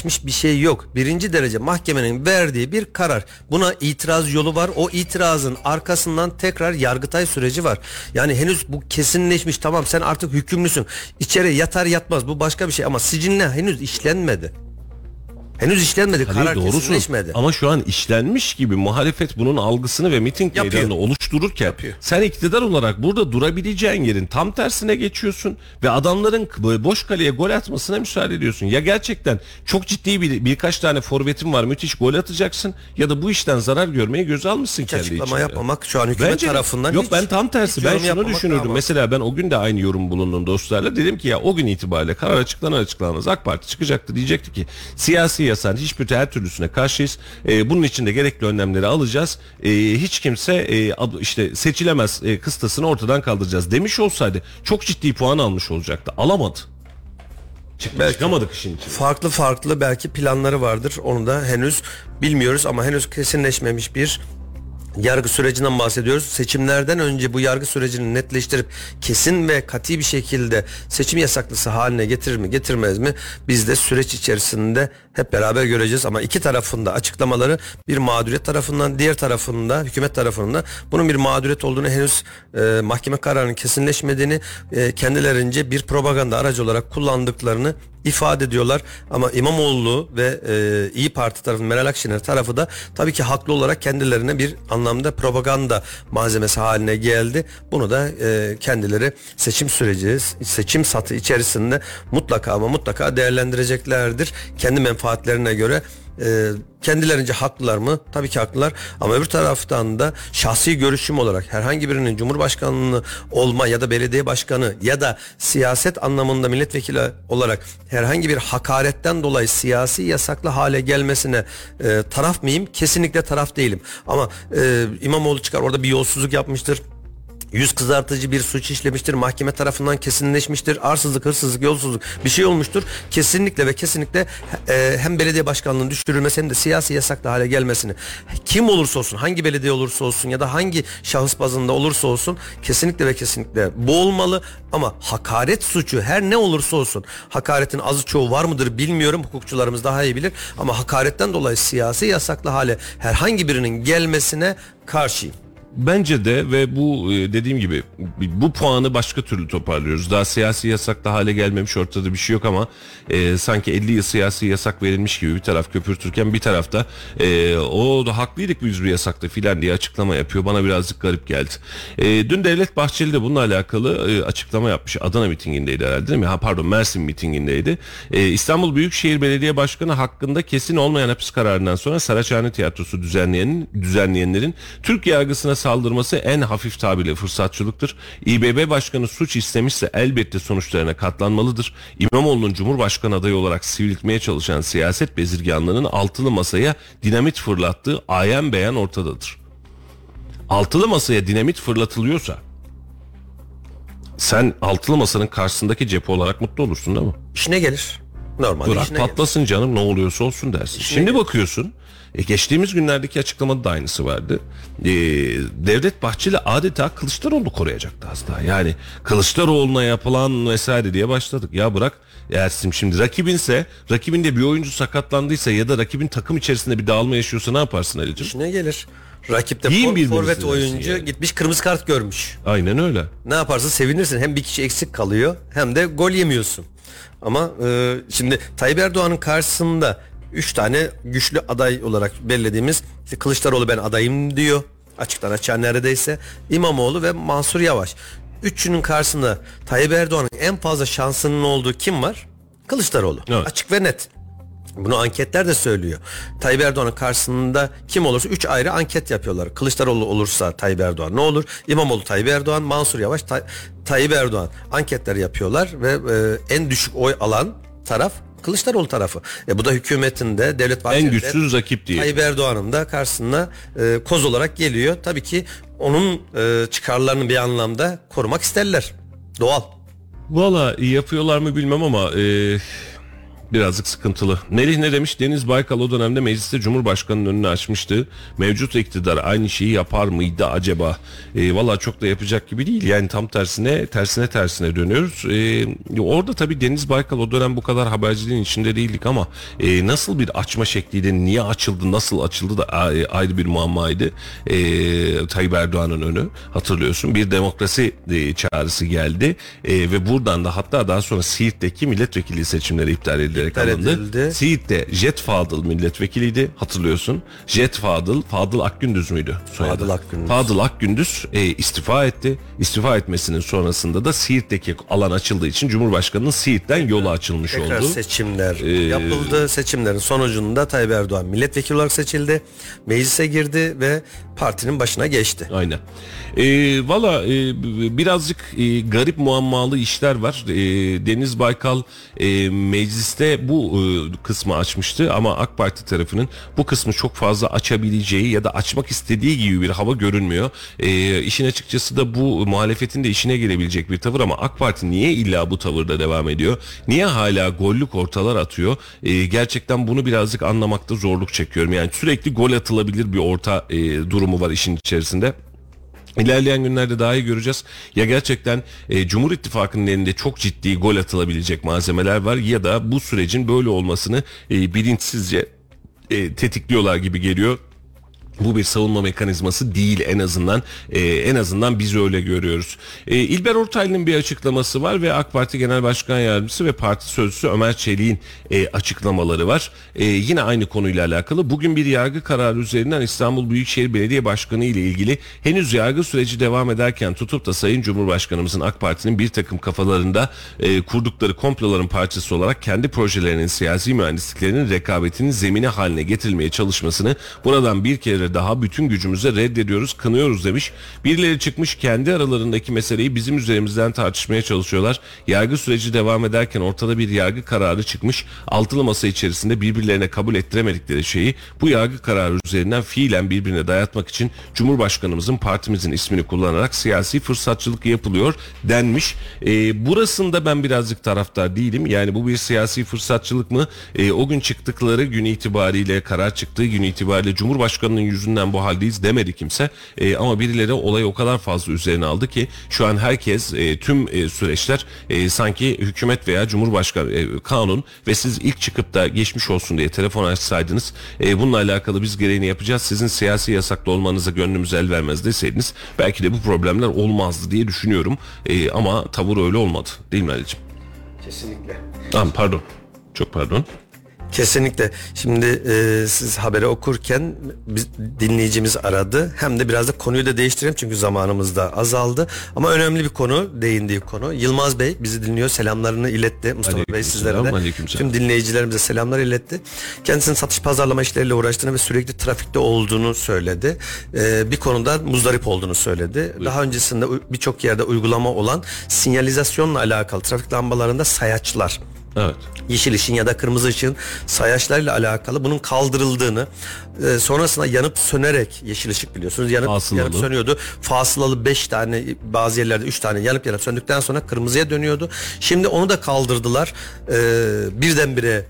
kesinleşmiş bir şey yok. Birinci derece mahkemenin verdiği bir karar. Buna itiraz yolu var. O itirazın arkasından tekrar yargıtay süreci var. Yani henüz bu kesinleşmiş tamam sen artık hükümlüsün. İçeri yatar yatmaz bu başka bir şey ama siciline henüz işlenmedi. Henüz işlenmedi. Halil, karar doğrusun. kesinleşmedi. Ama şu an işlenmiş gibi muhalefet bunun algısını ve miting meydanını oluştururken Yapıyor. sen iktidar olarak burada durabileceğin yerin tam tersine geçiyorsun ve adamların boş kaleye gol atmasına müsaade ediyorsun. Ya gerçekten çok ciddi bir birkaç tane forvetin var müthiş gol atacaksın ya da bu işten zarar görmeyi göze almışsın Hiç kendi açıklama içinde. yapmamak şu an hükümet Bence tarafından Yok hiç- ben tam tersi ben şunu düşünürdüm. daha Mesela ben o gün de aynı yorum bulundum dostlarla. Dedim ki ya o gün itibariyle karar açıklanar açıklanmaz AK Parti çıkacaktı diyecekti ki siyasi yasan hiçbir her türlüsüne karşıyız. Ee, bunun için de gerekli önlemleri alacağız. Ee, hiç kimse e, işte seçilemez e, kıstasını ortadan kaldıracağız demiş olsaydı çok ciddi puan almış olacaktı. Alamadı. Çık, çıkamadık işin içine. farklı farklı belki planları vardır. Onu da henüz bilmiyoruz ama henüz kesinleşmemiş bir yargı sürecinden bahsediyoruz. Seçimlerden önce bu yargı sürecini netleştirip kesin ve kati bir şekilde seçim yasaklısı haline getirir mi getirmez mi biz de süreç içerisinde hep beraber göreceğiz ama iki tarafında açıklamaları bir mağduriyet tarafından diğer tarafında hükümet tarafında bunun bir mağduriyet olduğunu henüz e, mahkeme kararının kesinleşmediğini e, kendilerince bir propaganda aracı olarak kullandıklarını ifade ediyorlar ama İmamoğlu ve e, İyi Parti tarafı Meral Akşener tarafı da tabii ki haklı olarak kendilerine bir anlamda propaganda malzemesi haline geldi. Bunu da e, kendileri seçim süreci, seçim satı içerisinde mutlaka ama mutlaka değerlendireceklerdir. Kendi menfaatlerine göre e, kendilerince haklılar mı? Tabii ki haklılar. Ama öbür taraftan da şahsi görüşüm olarak herhangi birinin Cumhurbaşkanlığı olma ya da belediye başkanı ya da siyaset anlamında milletvekili olarak herhangi bir hakaretten dolayı siyasi yasaklı hale gelmesine e, taraf mıyım? Kesinlikle taraf değilim. Ama e, İmamoğlu çıkar orada bir yolsuzluk yapmıştır yüz kızartıcı bir suç işlemiştir. Mahkeme tarafından kesinleşmiştir. Arsızlık, hırsızlık, yolsuzluk bir şey olmuştur. Kesinlikle ve kesinlikle e, hem belediye başkanlığının düşürülmesi hem de siyasi yasaklı hale gelmesini kim olursa olsun, hangi belediye olursa olsun ya da hangi şahıs bazında olursa olsun kesinlikle ve kesinlikle bu olmalı ama hakaret suçu her ne olursa olsun hakaretin azı çoğu var mıdır bilmiyorum hukukçularımız daha iyi bilir ama hakaretten dolayı siyasi yasaklı hale herhangi birinin gelmesine karşıyım. Bence de ve bu e, dediğim gibi bu puanı başka türlü toparlıyoruz. Daha siyasi yasakta hale gelmemiş ortada bir şey yok ama e, sanki 50 yıl siyasi yasak verilmiş gibi bir taraf köpürtürken bir tarafta e, o da haklıydık biz bir yasakta filan diye açıklama yapıyor. Bana birazcık garip geldi. E, dün Devlet Bahçeli de bununla alakalı e, açıklama yapmış. Adana mitingindeydi herhalde değil mi? Ha, pardon Mersin mitingindeydi. E, İstanbul Büyükşehir Belediye Başkanı hakkında kesin olmayan hapis kararından sonra Saraçhane Tiyatrosu düzenleyenin, düzenleyenlerin Türk yargısına saldırması en hafif tabirle fırsatçılıktır. İBB Başkanı suç istemişse elbette sonuçlarına katlanmalıdır. İmamoğlu'nun Cumhurbaşkanı adayı olarak siviltmeye çalışan siyaset bezirganlığının altılı masaya dinamit fırlattığı ayen beyan ortadadır. Altılı masaya dinamit fırlatılıyorsa sen altılı masanın karşısındaki cephe olarak mutlu olursun değil mi? İşine gelir. Normalde Bırak işine gelir. patlasın canım ne oluyorsa olsun dersin. Şimdi bakıyorsun e, geçtiğimiz günlerdeki açıklamada da aynısı vardı. E, Devlet Bahçeli adeta Kılıçdaroğlu koruyacaktı az daha. Yani Kılıçdaroğlu'na yapılan vesaire diye başladık. Ya bırak Ersim şimdi rakibinse rakibinde bir oyuncu sakatlandıysa ya da rakibin takım içerisinde bir dağılma yaşıyorsa ne yaparsın Ali'cim? İşine gelir. Rakipte for, forvet oyuncu yani. gitmiş kırmızı kart görmüş. Aynen öyle. Ne yaparsın sevinirsin. Hem bir kişi eksik kalıyor hem de gol yemiyorsun. Ama e, şimdi Tayyip Erdoğan'ın karşısında 3 tane güçlü aday olarak belirlediğimiz işte Kılıçdaroğlu ben adayım diyor. Açıktan açığa neredeyse. İmamoğlu ve Mansur Yavaş. Üçünün karşısında Tayyip Erdoğan'ın en fazla şansının olduğu kim var? Kılıçdaroğlu. Evet. Açık ve net. Bunu anketler de söylüyor. Tayyip Erdoğan'ın karşısında kim olursa 3 ayrı anket yapıyorlar. Kılıçdaroğlu olursa Tayyip Erdoğan ne olur? İmamoğlu Tayyip Erdoğan, Mansur Yavaş Tay- Tayyip Erdoğan anketler yapıyorlar ve e, en düşük oy alan taraf Kılıçdaroğlu tarafı. E, bu da hükümetinde devlet En Bahçeli'de güçsüz rakip diye. Tayyip Erdoğan'ın da karşısına e, koz olarak geliyor. Tabii ki onun e, çıkarlarını bir anlamda korumak isterler. Doğal. Valla yapıyorlar mı bilmem ama e, birazcık sıkıntılı. Melih ne demiş? Deniz Baykal o dönemde mecliste Cumhurbaşkanı'nın önünü açmıştı. Mevcut iktidar aynı şeyi yapar mıydı acaba? E, Valla çok da yapacak gibi değil. Yani tam tersine tersine tersine dönüyoruz. E, orada tabii Deniz Baykal o dönem bu kadar haberciliğin içinde değildik ama e, nasıl bir açma şekliydi, niye açıldı, nasıl açıldı da a- ayrı bir muammaydı. E, Tayyip Erdoğan'ın önü hatırlıyorsun. Bir demokrasi e, çağrısı geldi E, ve buradan da hatta daha sonra Siirt'teki milletvekili seçimleri iptal edilerek İptal alındı. edildi. Siirt'te Jet Fadıl milletvekiliydi hatırlıyorsun. Jet Fadıl, Fadıl Akgündüz müydü? soyadı? Fadıl Akgündüz. Fadıl Akgündüz e, istifa etti. İstifa etmesinin sonrasında da Siirt'teki alan açıldığı için Cumhurbaşkanı'nın Siirt'ten yolu açılmış Tekrar oldu. seçimler Ee, yapıldı. Seçimlerin sonucunda Tayyip Erdoğan milletvekili olarak seçildi. Meclise girdi ve partinin başına geçti. Aynen. E, Valla e, birazcık e, garip muammalı işler var. E, Deniz Baykal e, mecliste bu e, kısmı açmıştı ama AK Parti tarafının bu kısmı çok fazla açabileceği ya da açmak istediği gibi bir hava görünmüyor. E, işin açıkçası da bu muhalefetin de işine gelebilecek bir tavır ama AK Parti niye illa bu tavırda devam ediyor? Niye hala gollük ortalar atıyor? E, gerçekten bunu birazcık anlamakta zorluk çekiyorum. Yani sürekli gol atılabilir bir orta e, durumu var işin içerisinde. İlerleyen günlerde daha iyi göreceğiz. Ya gerçekten e, Cumhur İttifakı'nın elinde çok ciddi gol atılabilecek malzemeler var ya da bu sürecin böyle olmasını e, bilinçsizce e, tetikliyorlar gibi geliyor. Bu bir savunma mekanizması değil en azından e, en azından biz öyle görüyoruz. E, İlber Ortaylı'nın bir açıklaması var ve AK Parti Genel Başkan Yardımcısı ve Parti Sözcüsü Ömer Çelik'in e, açıklamaları var. E, yine aynı konuyla alakalı bugün bir yargı kararı üzerinden İstanbul Büyükşehir Belediye Başkanı ile ilgili henüz yargı süreci devam ederken tutup da Sayın Cumhurbaşkanımızın AK Parti'nin bir takım kafalarında e, kurdukları komploların parçası olarak kendi projelerinin siyasi mühendisliklerinin rekabetinin zemini haline getirilmeye çalışmasını buradan bir kere daha bütün gücümüzle reddediyoruz, kınıyoruz demiş. Birileri çıkmış kendi aralarındaki meseleyi bizim üzerimizden tartışmaya çalışıyorlar. Yargı süreci devam ederken ortada bir yargı kararı çıkmış. Altılı masa içerisinde birbirlerine kabul ettiremedikleri şeyi bu yargı kararı üzerinden fiilen birbirine dayatmak için Cumhurbaşkanımızın partimizin ismini kullanarak siyasi fırsatçılık yapılıyor denmiş. E, burasında ben birazcık taraftar değilim. Yani bu bir siyasi fırsatçılık mı? E, o gün çıktıkları gün itibariyle karar çıktığı gün itibariyle Cumhurbaşkanının yüzünden bu haldeyiz demedi kimse. E, ama birileri olayı o kadar fazla üzerine aldı ki şu an herkes e, tüm e, süreçler e, sanki hükümet veya Cumhurbaşkanı e, kanun ve siz ilk çıkıp da geçmiş olsun diye telefon açsaydınız e, bununla alakalı biz gereğini yapacağız. Sizin siyasi yasaklı olmanıza gönlümüz el vermez deseydiniz belki de bu problemler olmazdı diye düşünüyorum. E, ama tavır öyle olmadı değil mi Ali'ciğim? Kesinlikle. Tamam pardon. Çok pardon. Kesinlikle. Şimdi e, siz haberi okurken biz, dinleyicimiz aradı. Hem de biraz da konuyu da değiştirelim çünkü zamanımız da azaldı. Ama önemli bir konu, değindiği konu. Yılmaz Bey bizi dinliyor. Selamlarını iletti. Mustafa Bey Aleykümselam, sizlere de. aleykümselam. Tüm dinleyicilerimize selamlar iletti. Kendisinin satış pazarlama işleriyle uğraştığını ve sürekli trafikte olduğunu söyledi. E, bir konuda muzdarip olduğunu söyledi. Daha öncesinde birçok yerde uygulama olan sinyalizasyonla alakalı trafik lambalarında sayaçlar Evet. yeşil ışın ya da kırmızı ışın sayaçlarla alakalı bunun kaldırıldığını e, sonrasında yanıp sönerek yeşil ışık biliyorsunuz yanıp, Fasılalı. yanıp sönüyordu. Fasılalı 5 tane bazı yerlerde 3 tane yanıp yanıp söndükten sonra kırmızıya dönüyordu. Şimdi onu da kaldırdılar. E, birdenbire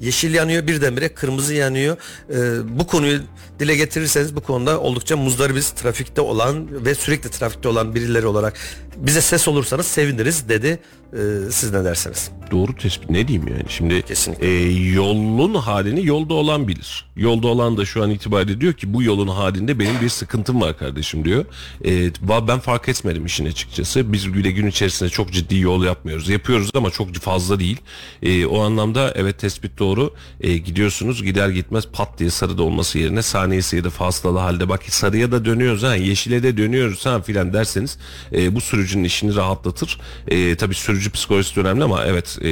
yeşil yanıyor birdenbire kırmızı yanıyor. E, bu konuyu dile getirirseniz bu konuda oldukça muzdaribiz trafikte olan ve sürekli trafikte olan birileri olarak bize ses olursanız seviniriz dedi. E, siz ne dersiniz? Doğru tespit ne diyeyim yani şimdi Kesinlikle. e, yolun halini yolda olan bilir. Yolda olan da şu an itibariyle diyor ki bu yolun halinde benim bir sıkıntım var kardeşim diyor. E, ben fark etmedim işin açıkçası. Biz güle gün içerisinde çok ciddi yol yapmıyoruz. Yapıyoruz ama çok fazla değil. E, o anlamda evet tespit doğru. E, gidiyorsunuz gider gitmez pat diye sarıda olması yerine saniyesi ya da fasılalı halde bak sarıya da dönüyoruz ha yeşile de dönüyoruz ha filan derseniz e, bu sürücünün işini rahatlatır. E, tabii sürücü psikolojisi de önemli ama evet e,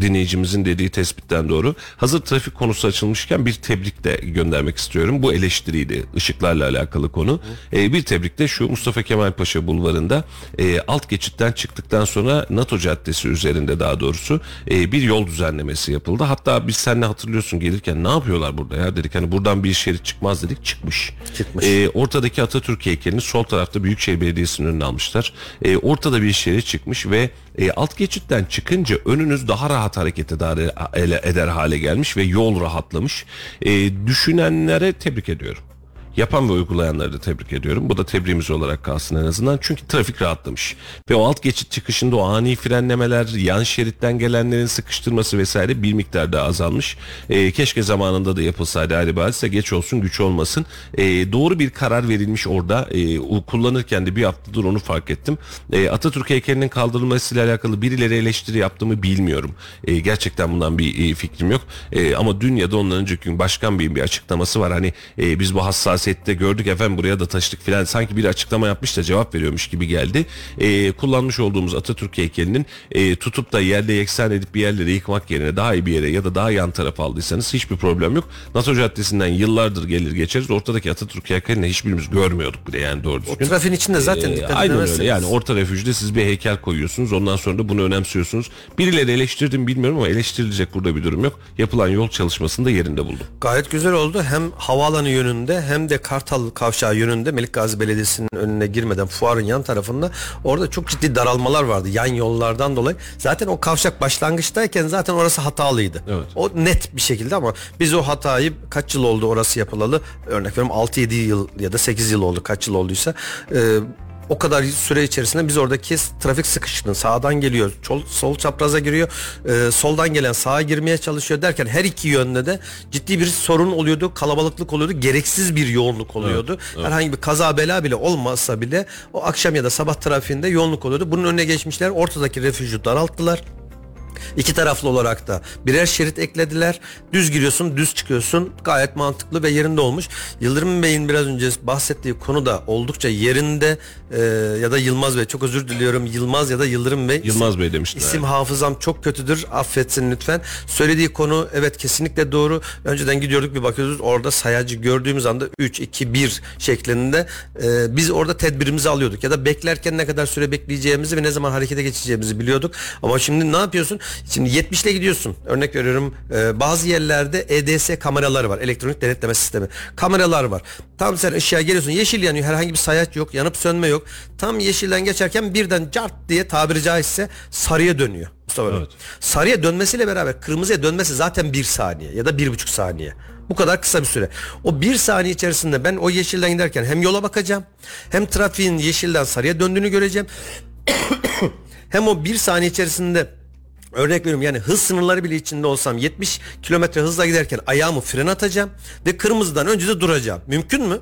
dinleyicimizin dediği tespitten doğru. Hazır trafik konusu açılmışken bir tebrik de göndermek istiyorum. Bu eleştiriydi ışıklarla alakalı konu. E, bir tebrik de şu Mustafa Kemal Paşa bulvarında e, alt geçitten çıktıktan sonra NATO Caddesi üzerinde daha doğrusu e, bir yol düzenlemesi yapıldı. Hatta biz seninle hatırlıyorsun gelirken ne yapıyorlar burada ya dedik hani buradan bir şerit çıkmaz dedik çıkmış. Çıkmış. E, ortadaki Atatürk heykelini sol tarafta Büyükşehir Belediyesi'nin önüne almışlar. E, ortada bir şerit çıkmış ve e, alt geçitten çıkınca önünüz daha rahat hareket eder, eder hale gelmiş ve yol rahatlamış. E, düşünenlere tebrik ediyorum. Yapan ve uygulayanları da tebrik ediyorum. Bu da tebriğimiz olarak kalsın en azından. Çünkü trafik rahatlamış. Ve o alt geçit çıkışında o ani frenlemeler, yan şeritten gelenlerin sıkıştırması vesaire bir miktar daha azalmış. Ee, keşke zamanında da yapılsaydı ayrı bahse geç olsun güç olmasın. Ee, doğru bir karar verilmiş orada. O kullanırken de bir haftadır onu fark ettim. Ee, Atatürk heykelinin kaldırılmasıyla alakalı birileri eleştiri yaptığımı bilmiyorum. Ee, gerçekten bundan bir e, fikrim yok. Ee, ama dün ya da ondan önceki gün başkan beyin bir açıklaması var. Hani e, biz bu hassasiyette gördük efendim buraya da taşıdık filan. Sanki bir açıklama yapmış da cevap veriyormuş gibi geldi. Ee, kullanmış olduğumuz Atatürk heykelinin e, tutup da yerde yeksan edip bir yerlere yıkmak yerine daha iyi bir yere ya da daha yan tarafa aldıysanız hiçbir problem yok. NATO Caddesi'nden yıllardır gelir geçeriz. Ortadaki Atatürk heykelini hiçbirimiz görmüyorduk bile yani doğru O düzgün. trafiğin içinde zaten Ee, dikkat aynen öyle yani orta refüjde siz bir heykel koyuyorsunuz ondan sonra da bunu önemsiyorsunuz. Birileri eleştirdim bilmiyorum ama eleştirilecek burada bir durum yok. Yapılan yol çalışmasını da yerinde buldum. Gayet güzel oldu. Hem havaalanı yönünde hem de Kartal Kavşağı yönünde Melik Gazi Belediyesi'nin önüne girmeden fuarın yan tarafında orada çok ciddi daralmalar vardı yan yollardan dolayı. Zaten o kavşak başlangıçtayken zaten orası hatalıydı. Evet. O net bir şekilde ama biz o hatayı kaç yıl oldu orası yapılalı? Örnek veriyorum 6-7 yıl ya da 8 yıl oldu kaç yıl olduysa. Ee, o kadar süre içerisinde biz oradaki trafik sıkışıklığını sağdan geliyor, sol, sol çapraza giriyor, e, soldan gelen sağa girmeye çalışıyor derken her iki yönde de ciddi bir sorun oluyordu, kalabalıklık oluyordu, gereksiz bir yoğunluk oluyordu. Herhangi bir kaza bela bile olmasa bile o akşam ya da sabah trafiğinde yoğunluk oluyordu. Bunun önüne geçmişler, ortadaki refüjü daralttılar. İki taraflı olarak da birer şerit eklediler. Düz giriyorsun, düz çıkıyorsun. Gayet mantıklı ve yerinde olmuş. Yıldırım Bey'in biraz önce bahsettiği konu da oldukça yerinde e, ya da Yılmaz Bey çok özür diliyorum. Yılmaz ya da Yıldırım Bey. Yılmaz Bey demiştin. İsim hafızam çok kötüdür. Affetsin lütfen. Söylediği konu evet kesinlikle doğru. Önceden gidiyorduk bir bakıyoruz orada sayacı gördüğümüz anda 3 2 1 şeklinde e, biz orada tedbirimizi alıyorduk ya da beklerken ne kadar süre bekleyeceğimizi ve ne zaman harekete geçeceğimizi biliyorduk. Ama şimdi ne yapıyorsun? Şimdi 70 ile gidiyorsun. Örnek veriyorum e, bazı yerlerde EDS kameraları var. Elektronik denetleme sistemi. Kameralar var. Tam sen ışığa geliyorsun. Yeşil yanıyor. Herhangi bir sayaç yok. Yanıp sönme yok. Tam yeşilden geçerken birden cart diye tabiri caizse sarıya dönüyor. Mustafa. Evet. Sarıya dönmesiyle beraber kırmızıya dönmesi zaten bir saniye ya da bir buçuk saniye. Bu kadar kısa bir süre. O bir saniye içerisinde ben o yeşilden giderken hem yola bakacağım hem trafiğin yeşilden sarıya döndüğünü göreceğim. hem o bir saniye içerisinde örnek veriyorum yani hız sınırları bile içinde olsam 70 kilometre hızla giderken ayağımı fren atacağım ve kırmızıdan önce de duracağım. Mümkün mü?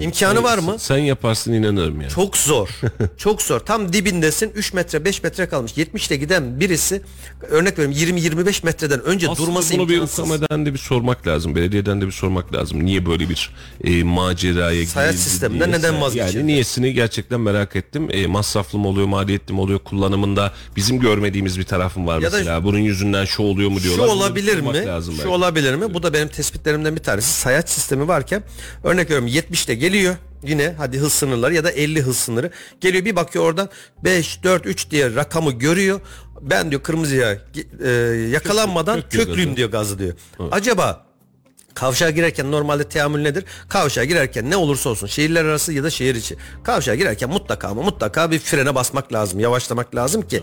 İmkanı var mı? Sen yaparsın inanırım ya. Çok zor. Çok zor. Tam dibindesin 3 metre 5 metre kalmış. 70 ile giden birisi örnek veriyorum 20-25 metreden önce Aslında durması bunu bir imkansız. UKM'den de bir sormak lazım. Belediyeden de bir sormak lazım. Niye böyle bir e, maceraya girildi sisteminden diye. neden vazgeçildi? Yani niyesini gerçekten merak ettim. E, masraflı mı oluyor, maliyetli mi oluyor, kullanımında bizim görmediğimiz bir tarafım var Ya da mesela. Bunun yüzünden şu oluyor mu Şu diyorlar. Bunu olabilir mi? Lazım Şu belki. olabilir mi? Bu da benim tespitlerimden bir tanesi. Sayaç sistemi varken örnek veriyorum 70'te geliyor. Yine hadi hız sınırları ya da 50 hız sınırı. Geliyor bir bakıyor oradan 5 4 3 diye rakamı görüyor. Ben diyor kırmızıya e, yakalanmadan Kök- köklüyor köklüyüm diyor gazı diyor. Acaba Kavşağa girerken normalde teamül nedir? Kavşağa girerken ne olursa olsun şehirler arası ya da şehir içi. Kavşağa girerken mutlaka ama mutlaka bir frene basmak lazım. Yavaşlamak lazım ki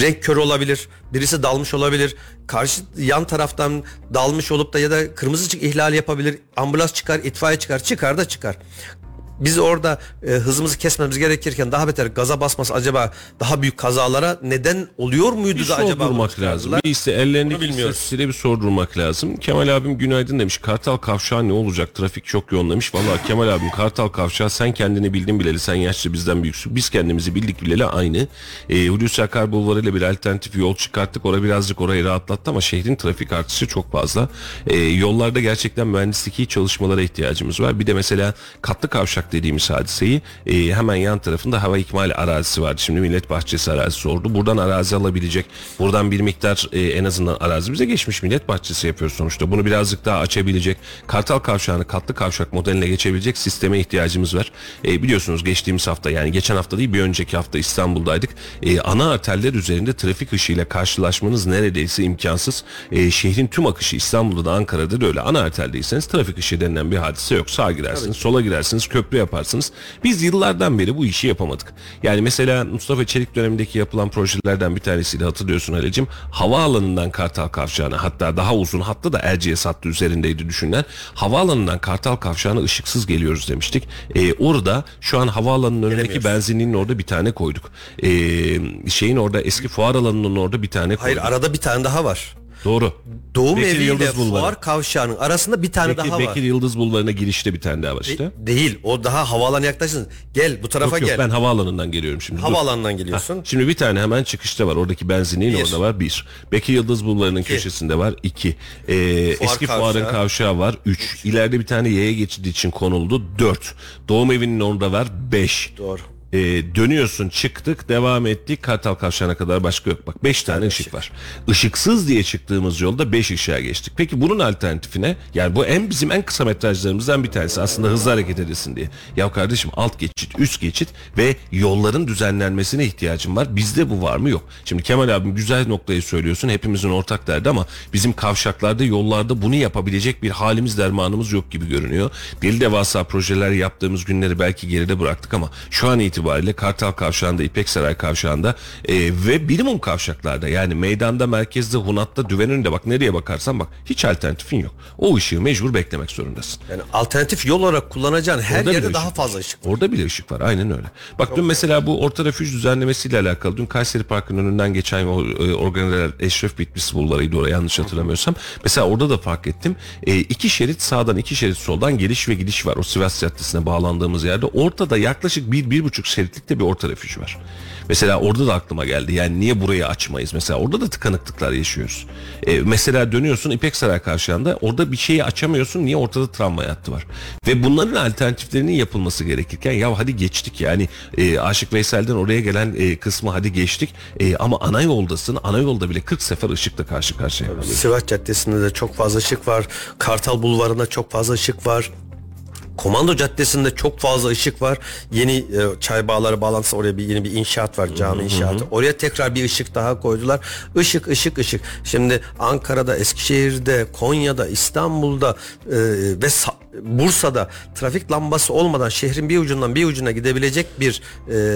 renk körü olabilir. Birisi dalmış olabilir. Karşı yan taraftan dalmış olup da ya da kırmızı ışık ihlali yapabilir. Ambulans çıkar, itfaiye çıkar. Çıkar da çıkar. Biz orada e, hızımızı kesmemiz gerekirken daha beter gaza basması acaba daha büyük kazalara neden oluyor muydu Bir da acaba? sordurmak lazım. Bir iste ellerindeki Bunu bilmiyoruz. bir sordurmak lazım. Kemal abim günaydın demiş. Kartal Kavşağı ne olacak? Trafik çok yoğun demiş. Valla Kemal abim Kartal Kavşağı sen kendini bildin bileli. Sen yaşlı bizden büyüksün. Biz kendimizi bildik bileli aynı. E, Hulusi Akar Bulvarı ile bir alternatif yol çıkarttık. Orada birazcık orayı rahatlattı ama şehrin trafik artışı çok fazla. E, yollarda gerçekten mühendislik çalışmalara ihtiyacımız var. Bir de mesela katlı kavşak dediğimiz hadiseyi e, hemen yan tarafında hava ikmali arazisi vardı. Şimdi Millet Bahçesi arazisi oldu. Buradan arazi alabilecek. Buradan bir miktar e, en azından arazi bize geçmiş Millet Bahçesi yapıyoruz sonuçta. Bunu birazcık daha açabilecek. Kartal kavşağını katlı kavşak modeline geçebilecek sisteme ihtiyacımız var. E, biliyorsunuz geçtiğimiz hafta yani geçen hafta değil bir önceki hafta İstanbul'daydık. E, ana arterler üzerinde trafik ışığıyla karşılaşmanız neredeyse imkansız. E, şehrin tüm akışı İstanbul'da da Ankara'da da öyle. Ana arterdeyseniz trafik ışığı denilen bir hadise yok. Sağa girersiniz, sola girersiniz, köprü yaparsınız. Biz yıllardan beri bu işi yapamadık. Yani mesela Mustafa Çelik dönemindeki yapılan projelerden bir tanesiydi hatırlıyorsun Halicim. Havaalanından Kartal Kavşağı'na hatta daha uzun hatta da Erciyes hattı üzerindeydi düşünler. Havaalanından Kartal Kavşağı'na ışıksız geliyoruz demiştik. Ee, orada şu an havaalanının önündeki benzinliğin orada bir tane koyduk. Ee, şeyin orada eski fuar alanının orada bir tane Hayır koyduk. arada bir tane daha var. Doğru. Doğum Bekir eviyle Yıldız Bulvarı. fuar kavşağının arasında bir tane Bekir, daha var. Bekir Yıldız Bulvarı'na girişte bir tane daha var işte. Değil. O daha havaalanı yaklaşsın. Gel bu tarafa Yok yok gel. ben havaalanından geliyorum şimdi. Havaalanından geliyorsun. Şimdi bir tane hemen çıkışta var. Oradaki benzinliğin Bir. orada var. Bir. Bekir Yıldız Bulvarı'nın köşesinde var. iki. Ee, eski kavşağı. fuarın kavşağı var. Üç. İleride bir tane yaya geçidi için konuldu. Dört. Doğum evinin orada var. Beş. Doğru. Ee, dönüyorsun çıktık devam ettik. Kartal Kavşağı'na kadar başka yok. Bak 5 tane ışık var. Işıksız diye çıktığımız yolda 5 ışığa geçtik. Peki bunun alternatifine? Yani bu en bizim en kısa metrajlarımızdan bir tanesi. Aslında hızlı hareket edesin diye. Ya kardeşim alt geçit üst geçit ve yolların düzenlenmesine ihtiyacım var. Bizde bu var mı? Yok. Şimdi Kemal abim güzel noktayı söylüyorsun. Hepimizin ortak derdi ama bizim kavşaklarda yollarda bunu yapabilecek bir halimiz dermanımız yok gibi görünüyor. Deli devasa projeler yaptığımız günleri belki geride bıraktık ama şu an itibariyle Kartal Kavşağı'nda, İpek Saray Kavşağı'nda e, ve minimum kavşaklarda yani meydanda, merkezde, Hunat'ta, düven önünde bak nereye bakarsan bak hiç alternatifin yok. O ışığı mecbur beklemek zorundasın. Yani alternatif yol olarak kullanacağın her Orada yerde daha ışık fazla ışık var. Orada bile ışık var aynen öyle. Bak dün mesela bu orta refüj düzenlemesiyle alakalı dün Kayseri Parkı'nın önünden geçen o e, organizer Eşref Bitlis bulvarıydı oraya yanlış hatırlamıyorsam. Mesela orada da fark ettim. E, iki şerit sağdan iki şerit soldan geliş ve gidiş var. O Sivas Caddesi'ne bağlandığımız yerde. Ortada yaklaşık bir, bir buçuk şeritlik de bir orta refüj var. Mesela orada da aklıma geldi. Yani niye burayı açmayız? Mesela orada da tıkanıklıklar yaşıyoruz. E, mesela dönüyorsun İpek Saray karşıyanda orada bir şeyi açamıyorsun. Niye ortada tramvay hattı var? Ve bunların alternatiflerinin yapılması gerekirken ya hadi geçtik yani e, Aşık Veysel'den oraya gelen e, kısmı hadi geçtik. E, ama ana yoldasın. Ana yolda bile 40 sefer ışıkla karşı karşıya kalıyorsun. Sivas Caddesi'nde de çok fazla ışık var. Kartal Bulvarı'nda çok fazla ışık var. Komando Caddesi'nde çok fazla ışık var. Yeni e, çay bağları bağlantısı oraya bir yeni bir inşaat var cami inşaatı. Oraya tekrar bir ışık daha koydular. Işık ışık ışık. Şimdi Ankara'da, Eskişehir'de, Konya'da, İstanbul'da e, ve Sa- Bursa'da trafik lambası olmadan şehrin bir ucundan bir ucuna gidebilecek bir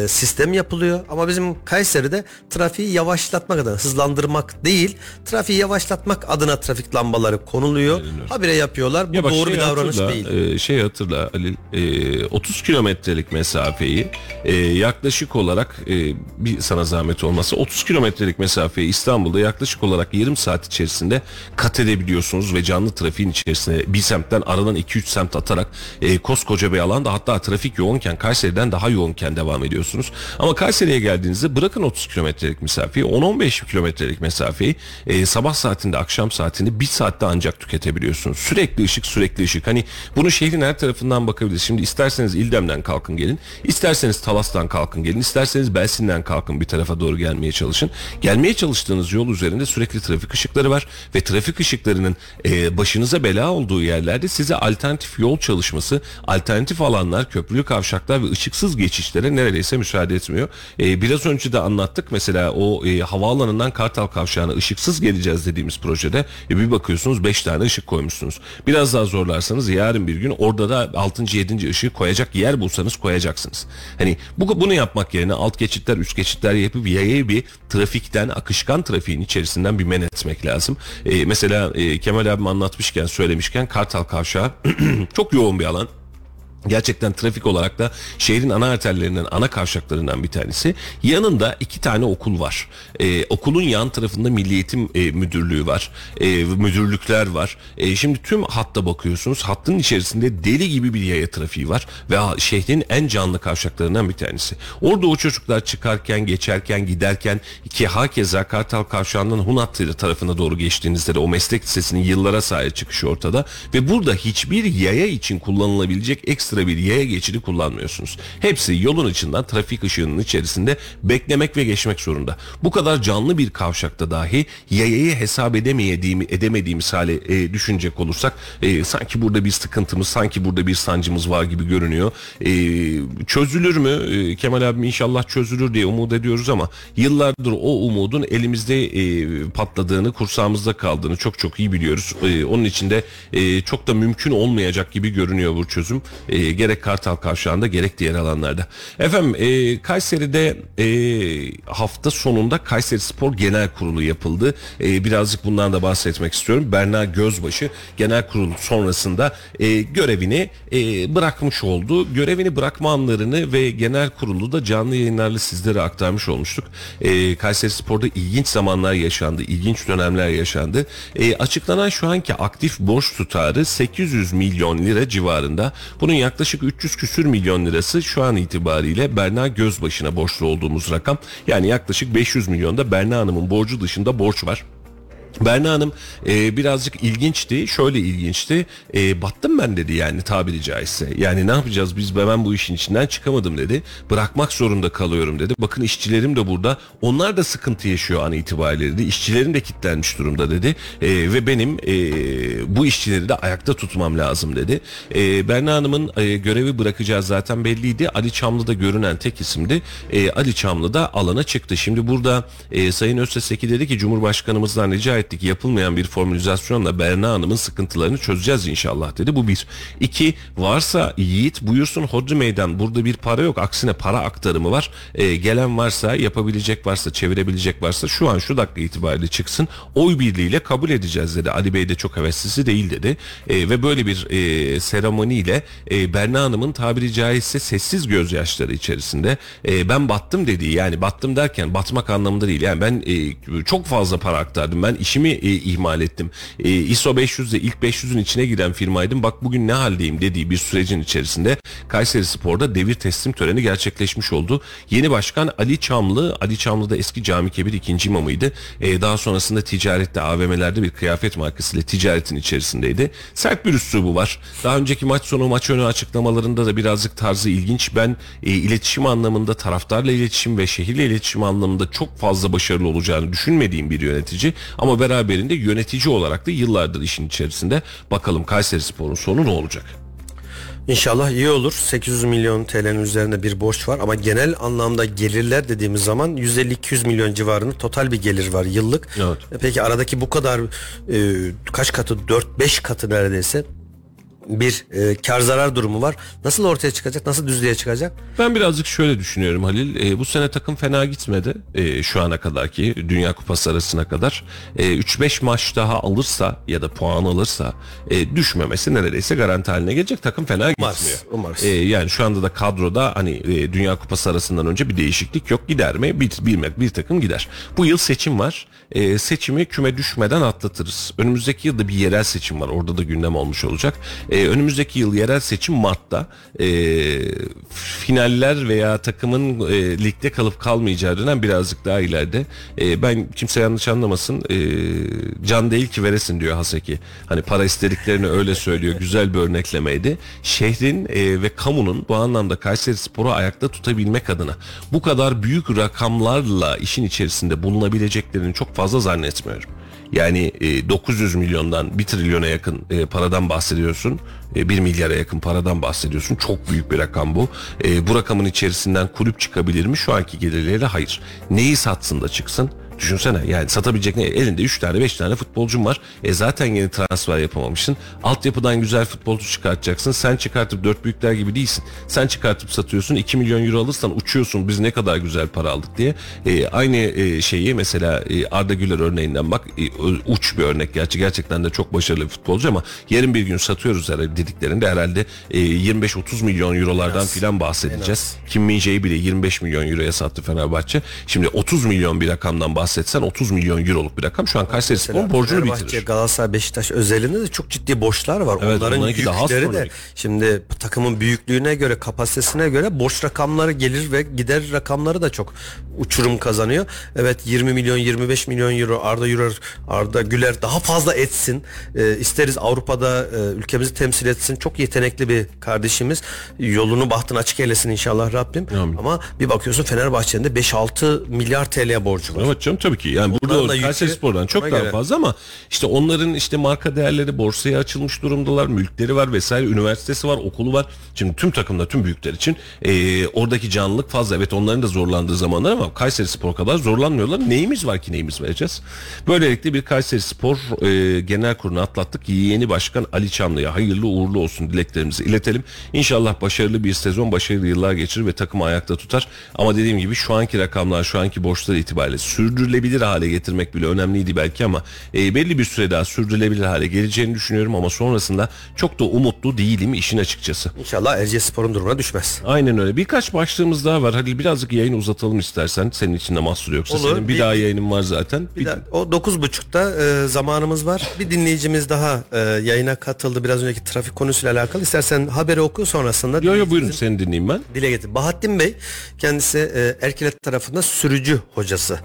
e, sistem yapılıyor. Ama bizim Kayseri'de trafiği yavaşlatmak adına hızlandırmak değil, trafiği yavaşlatmak adına trafik lambaları konuluyor. Habire yapıyorlar. Bu Ya bak doğru şey bir davranış hatırla, değil. e, şey hatırla Ali, e, 30 kilometrelik mesafeyi e, yaklaşık olarak e, bir sana zahmet olmasa 30 kilometrelik mesafeyi İstanbul'da yaklaşık olarak yarım saat içerisinde kat edebiliyorsunuz ve canlı trafiğin içerisine bir semtten aradan 2-3 semt atarak e, koskoca bir alanda hatta trafik yoğunken Kayseri'den daha yoğunken devam ediyorsunuz. Ama Kayseri'ye geldiğinizde bırakın 30 kilometrelik mesafeyi 10-15 kilometrelik mesafeyi e, sabah saatinde akşam saatinde bir saatte ancak tüketebiliyorsunuz. Sürekli ışık sürekli ışık. Hani bunu şehrin her tarafından bakabiliriz. Şimdi isterseniz İldem'den kalkın gelin. isterseniz Talas'tan kalkın gelin. isterseniz Belsin'den kalkın bir tarafa doğru gelmeye çalışın. Gelmeye çalıştığınız yol üzerinde sürekli trafik ışıkları var. Ve trafik ışıklarının e, başınıza bela olduğu yerlerde size alternatif yol çalışması, alternatif alanlar, köprülü kavşaklar ve ışıksız geçişlere neredeyse müsaade etmiyor. E, biraz önce de anlattık. Mesela o e, havaalanından Kartal Kavşağı'na ışıksız geleceğiz dediğimiz projede e, bir bakıyorsunuz 5 tane ışık koymuşsunuz. Biraz daha zorlarsanız yarın bir gün orada da 6. 7. ışığı koyacak yer bulsanız koyacaksınız. Hani bu bunu yapmak yerine alt geçitler, üst geçitler yapıp yayayı bir trafikten, akışkan trafiğin içerisinden bir men etmek lazım. E, mesela e, Kemal abim anlatmışken, söylemişken Kartal Kavşağı çok yoğun bir alan. Gerçekten trafik olarak da şehrin ana arterlerinden, ana kavşaklarından bir tanesi. Yanında iki tane okul var. Ee, okulun yan tarafında Milli Eğitim e, Müdürlüğü var. E, müdürlükler var. E, şimdi tüm hatta bakıyorsunuz. Hattın içerisinde deli gibi bir yaya trafiği var. Ve şehrin en canlı kavşaklarından bir tanesi. Orada o çocuklar çıkarken, geçerken, giderken ki hakeza Kartal Kavşağı'ndan Hunat tarafına doğru geçtiğinizde de o meslek lisesinin yıllara sahip çıkışı ortada. Ve burada hiçbir yaya için kullanılabilecek ekstra bir yaya geçidi kullanmıyorsunuz. Hepsi yolun içinden trafik ışığının içerisinde beklemek ve geçmek zorunda. Bu kadar canlı bir kavşakta dahi yayayı hesap edemediğimi, edemediğimiz hale e, düşünecek olursak e, sanki burada bir sıkıntımız, sanki burada bir sancımız var gibi görünüyor. E, çözülür mü? E, Kemal abim inşallah çözülür diye umut ediyoruz ama yıllardır o umudun elimizde e, patladığını, kursağımızda kaldığını çok çok iyi biliyoruz. E, onun için de e, çok da mümkün olmayacak gibi görünüyor bu çözüm. E, gerek Kartal Kavşağı'nda gerek diğer alanlarda. Efendim e, Kayseri'de e, hafta sonunda Kayseri Spor Genel Kurulu yapıldı. E, birazcık bundan da bahsetmek istiyorum. Berna Gözbaşı Genel Kurul sonrasında e, görevini e, bırakmış oldu. Görevini bırakma anlarını ve genel kurulu da canlı yayınlarla sizlere aktarmış olmuştuk. E, Kayseri Spor'da ilginç zamanlar yaşandı, ilginç dönemler yaşandı. E, açıklanan şu anki aktif borç tutarı 800 milyon lira civarında. Bunun yaklaşık 300 küsür milyon lirası şu an itibariyle Berna Gözbaşı'na borçlu olduğumuz rakam. Yani yaklaşık 500 milyonda Berna Hanım'ın borcu dışında borç var. Berna Hanım e, birazcık ilginçti. Şöyle ilginçti. E, battım ben dedi yani tabiri caizse. Yani ne yapacağız biz ben bu işin içinden çıkamadım dedi. Bırakmak zorunda kalıyorum dedi. Bakın işçilerim de burada. Onlar da sıkıntı yaşıyor an itibariyle dedi. İşçilerim de kilitlenmiş durumda dedi. E, ve benim e, bu işçileri de ayakta tutmam lazım dedi. E, Berna Hanım'ın e, görevi bırakacağı zaten belliydi. Ali Çamlı'da görünen tek isimdi. E, Ali Çamlı da alana çıktı. Şimdi burada e, Sayın Özteseki dedi ki Cumhurbaşkanımızdan rica ettik yapılmayan bir formülizasyonla Berna Hanım'ın sıkıntılarını çözeceğiz inşallah dedi. Bu bir. İki varsa Yiğit buyursun hodri meydan burada bir para yok aksine para aktarımı var. E, gelen varsa yapabilecek varsa çevirebilecek varsa şu an şu dakika itibariyle çıksın oy birliğiyle kabul edeceğiz dedi. Ali Bey de çok heveslisi değil dedi. E, ve böyle bir e, seremoniyle e, Berna Hanım'ın tabiri caizse sessiz gözyaşları içerisinde e, ben battım dediği yani battım derken batmak anlamında değil. Yani ben e, çok fazla para aktardım. Ben iş iletişimi e, ihmal ettim. E, ISO 500'de ilk 500'ün içine giren firmaydım. Bak bugün ne haldeyim dediği bir sürecin içerisinde Kayseri Spor'da devir teslim töreni gerçekleşmiş oldu. Yeni başkan Ali Çamlı, Ali Çamlı da eski Cami Kebir ikinci imamıydı. E, daha sonrasında ticarette AVM'lerde bir kıyafet markasıyla ticaretin içerisindeydi. Sert bir üslubu var. Daha önceki maç sonu maç önü açıklamalarında da birazcık tarzı ilginç. Ben e, iletişim anlamında taraftarla iletişim ve şehirle iletişim anlamında çok fazla başarılı olacağını düşünmediğim bir yönetici. Ama beraberinde yönetici olarak da yıllardır işin içerisinde. Bakalım Kayseri Spor'un sonu ne olacak? İnşallah iyi olur. 800 milyon TL'nin üzerinde bir borç var ama genel anlamda gelirler dediğimiz zaman 150-200 milyon civarında total bir gelir var yıllık. Evet. E Peki aradaki bu kadar e, kaç katı 4-5 katı neredeyse bir e, kar zarar durumu var. Nasıl ortaya çıkacak? Nasıl düzlüğe çıkacak? Ben birazcık şöyle düşünüyorum Halil. E, bu sene takım fena gitmedi. E, şu ana kadar ki Dünya Kupası arasına kadar. E, 3-5 maç daha alırsa ya da puan alırsa e, düşmemesi neredeyse garanti haline gelecek. Takım fena Umarız, gitmiyor. umarız. E, yani şu anda da kadroda hani e, Dünya Kupası arasından önce bir değişiklik yok. Gider mi? Bir, bir, bir takım gider. Bu yıl seçim var. E, seçimi küme düşmeden atlatırız. Önümüzdeki yılda bir yerel seçim var. Orada da gündem olmuş olacak. E, önümüzdeki yıl yerel seçim Mart'ta. E, finaller veya takımın e, ligde kalıp kalmayacağı dönem birazcık daha ileride. E, ben kimse yanlış anlamasın. E, can değil ki veresin diyor Haseki. Hani para istediklerini öyle söylüyor. Güzel bir örneklemeydi. Şehrin e, ve kamunun bu anlamda Kayseri Spor'u ayakta tutabilmek adına bu kadar büyük rakamlarla işin içerisinde bulunabileceklerini çok fazla zannetmiyorum. Yani e, 900 milyondan 1 trilyona yakın e, paradan bahsediyorsun. E, 1 milyara yakın paradan bahsediyorsun. Çok büyük bir rakam bu. E, bu rakamın içerisinden kulüp çıkabilir mi? Şu anki gelirleriyle hayır. Neyi satsın da çıksın? Düşünsene yani satabilecek ne? Elinde 3 tane 5 tane futbolcun var. E zaten yeni transfer yapamamışsın. Altyapıdan güzel futbolcu çıkartacaksın. Sen çıkartıp dört büyükler gibi değilsin. Sen çıkartıp satıyorsun. 2 milyon euro alırsan uçuyorsun. Biz ne kadar güzel para aldık diye. E, aynı e, şeyi mesela e, Arda Güler örneğinden bak. E, uç bir örnek gerçi. Gerçekten de çok başarılı bir futbolcu ama yarın bir gün satıyoruz herhalde dediklerinde herhalde e, 25-30 milyon eurolardan filan bahsedeceğiz. Kim Min-jae'yi bile 25 milyon euroya sattı Fenerbahçe. Şimdi 30 milyon bir rakamdan bahsetsen 30 milyon euroluk bir rakam. Şu an Kayseri Spor'un borcunu Fenerbahçe, bitirir. Galatasaray, Beşiktaş özelinde de çok ciddi borçlar var. Evet, Onların yükleri de şimdi takımın büyüklüğüne göre, kapasitesine göre borç rakamları gelir ve gider rakamları da çok uçurum kazanıyor. Evet 20 milyon 25 milyon euro Arda Güler Arda Güler daha fazla etsin. Ee, isteriz Avrupa'da e, ülkemizi temsil etsin. Çok yetenekli bir kardeşimiz. Yolunu bahtını açık eylesin inşallah Rabbim. Amin. Ama bir bakıyorsun Fenerbahçe'nin de 5-6 milyar TL borcu var. Evet canım tabii ki. Yani burada Onların da Kayseri Spor'dan çok daha göre. fazla ama işte onların işte marka değerleri borsaya açılmış durumdalar. Mülkleri var vesaire. Üniversitesi var, okulu var. Şimdi tüm takımda tüm büyükler için e, oradaki canlılık fazla. Evet onların da zorlandığı zamanlar ama Kayseri Spor kadar zorlanmıyorlar. Neyimiz var ki neyimiz vereceğiz? Böylelikle bir Kayseri Spor e, genel kurulu atlattık. Yeni başkan Ali Çamlı'ya hayırlı uğurlu olsun dileklerimizi iletelim. İnşallah başarılı bir sezon, başarılı yıllar geçirir ve takımı ayakta tutar. Ama dediğim gibi şu anki rakamlar, şu anki borçlar itibariyle sürdürülebilir hale getirmek bile önemliydi belki ama e, belli bir süre daha sürdürülebilir hale geleceğini düşünüyorum ama sonrasında çok da umutlu değilim işin açıkçası. İnşallah Erciyesspor'un durumuna düşmez. Aynen öyle. Birkaç başlığımız daha var. Hadi birazcık yayını uzatalım istersen. Senin için de mahsur yoksa. Olur. Senin bir, Bir- daha yayının var zaten. Bir de o 9.30'da e, zamanımız var. Bir dinleyicimiz daha e, yayına katıldı. Biraz önceki trafik konusuyla alakalı. İstersen haberi oku sonrasında. Yo yo buyurun seni dinleyeyim ben. Dile getir. Bahattin Bey kendisi e, Erkilet tarafında sürücü hocası.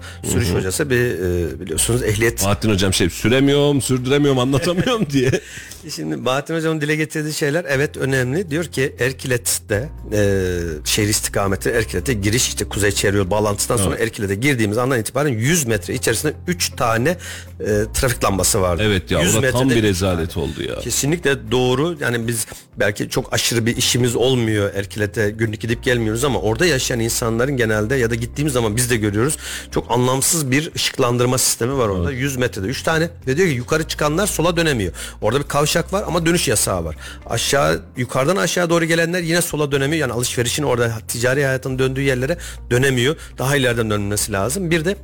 Sürüş hocası bir e, biliyorsunuz ehliyet. Bahattin hocam şey süremiyorum, sürdüremiyorum, anlatamıyorum diye. Şimdi Bahattin hocamın dile getirdiği şeyler evet önemli. Diyor ki Erkilet'te e, şehir istikameti Erkilet'e giriş işte Kuzey Çevre bağlantısından sonra Erkilet'e girdiğimiz andan itibaren 100 metre içerisinde 3 tane e, trafik lambası vardı. Evet ya 100 o da tam bir üç tane. rezalet oldu ya. Kesinlikle doğru. Yani biz belki çok aşırı bir işimiz olmuyor Erkilet'e günlük gidip gelmiyoruz ama orada yaşayan insanların genelde ya da gittiğimiz zaman biz de görüyoruz. Çok anlamsız bir ışıklandırma sistemi var orada. 100 metrede 3 tane ve diyor ki yukarı çıkanlar sola dönemiyor. Orada bir kavşak var ama dönüş yasağı var. Aşağı yukarıdan aşağı doğru gelenler yine sola dönemiyor. Yani alışverişin orada ticari hayatın döndüğü yerlere dönemiyor. Daha ileriden dönmesi lazım. Bir de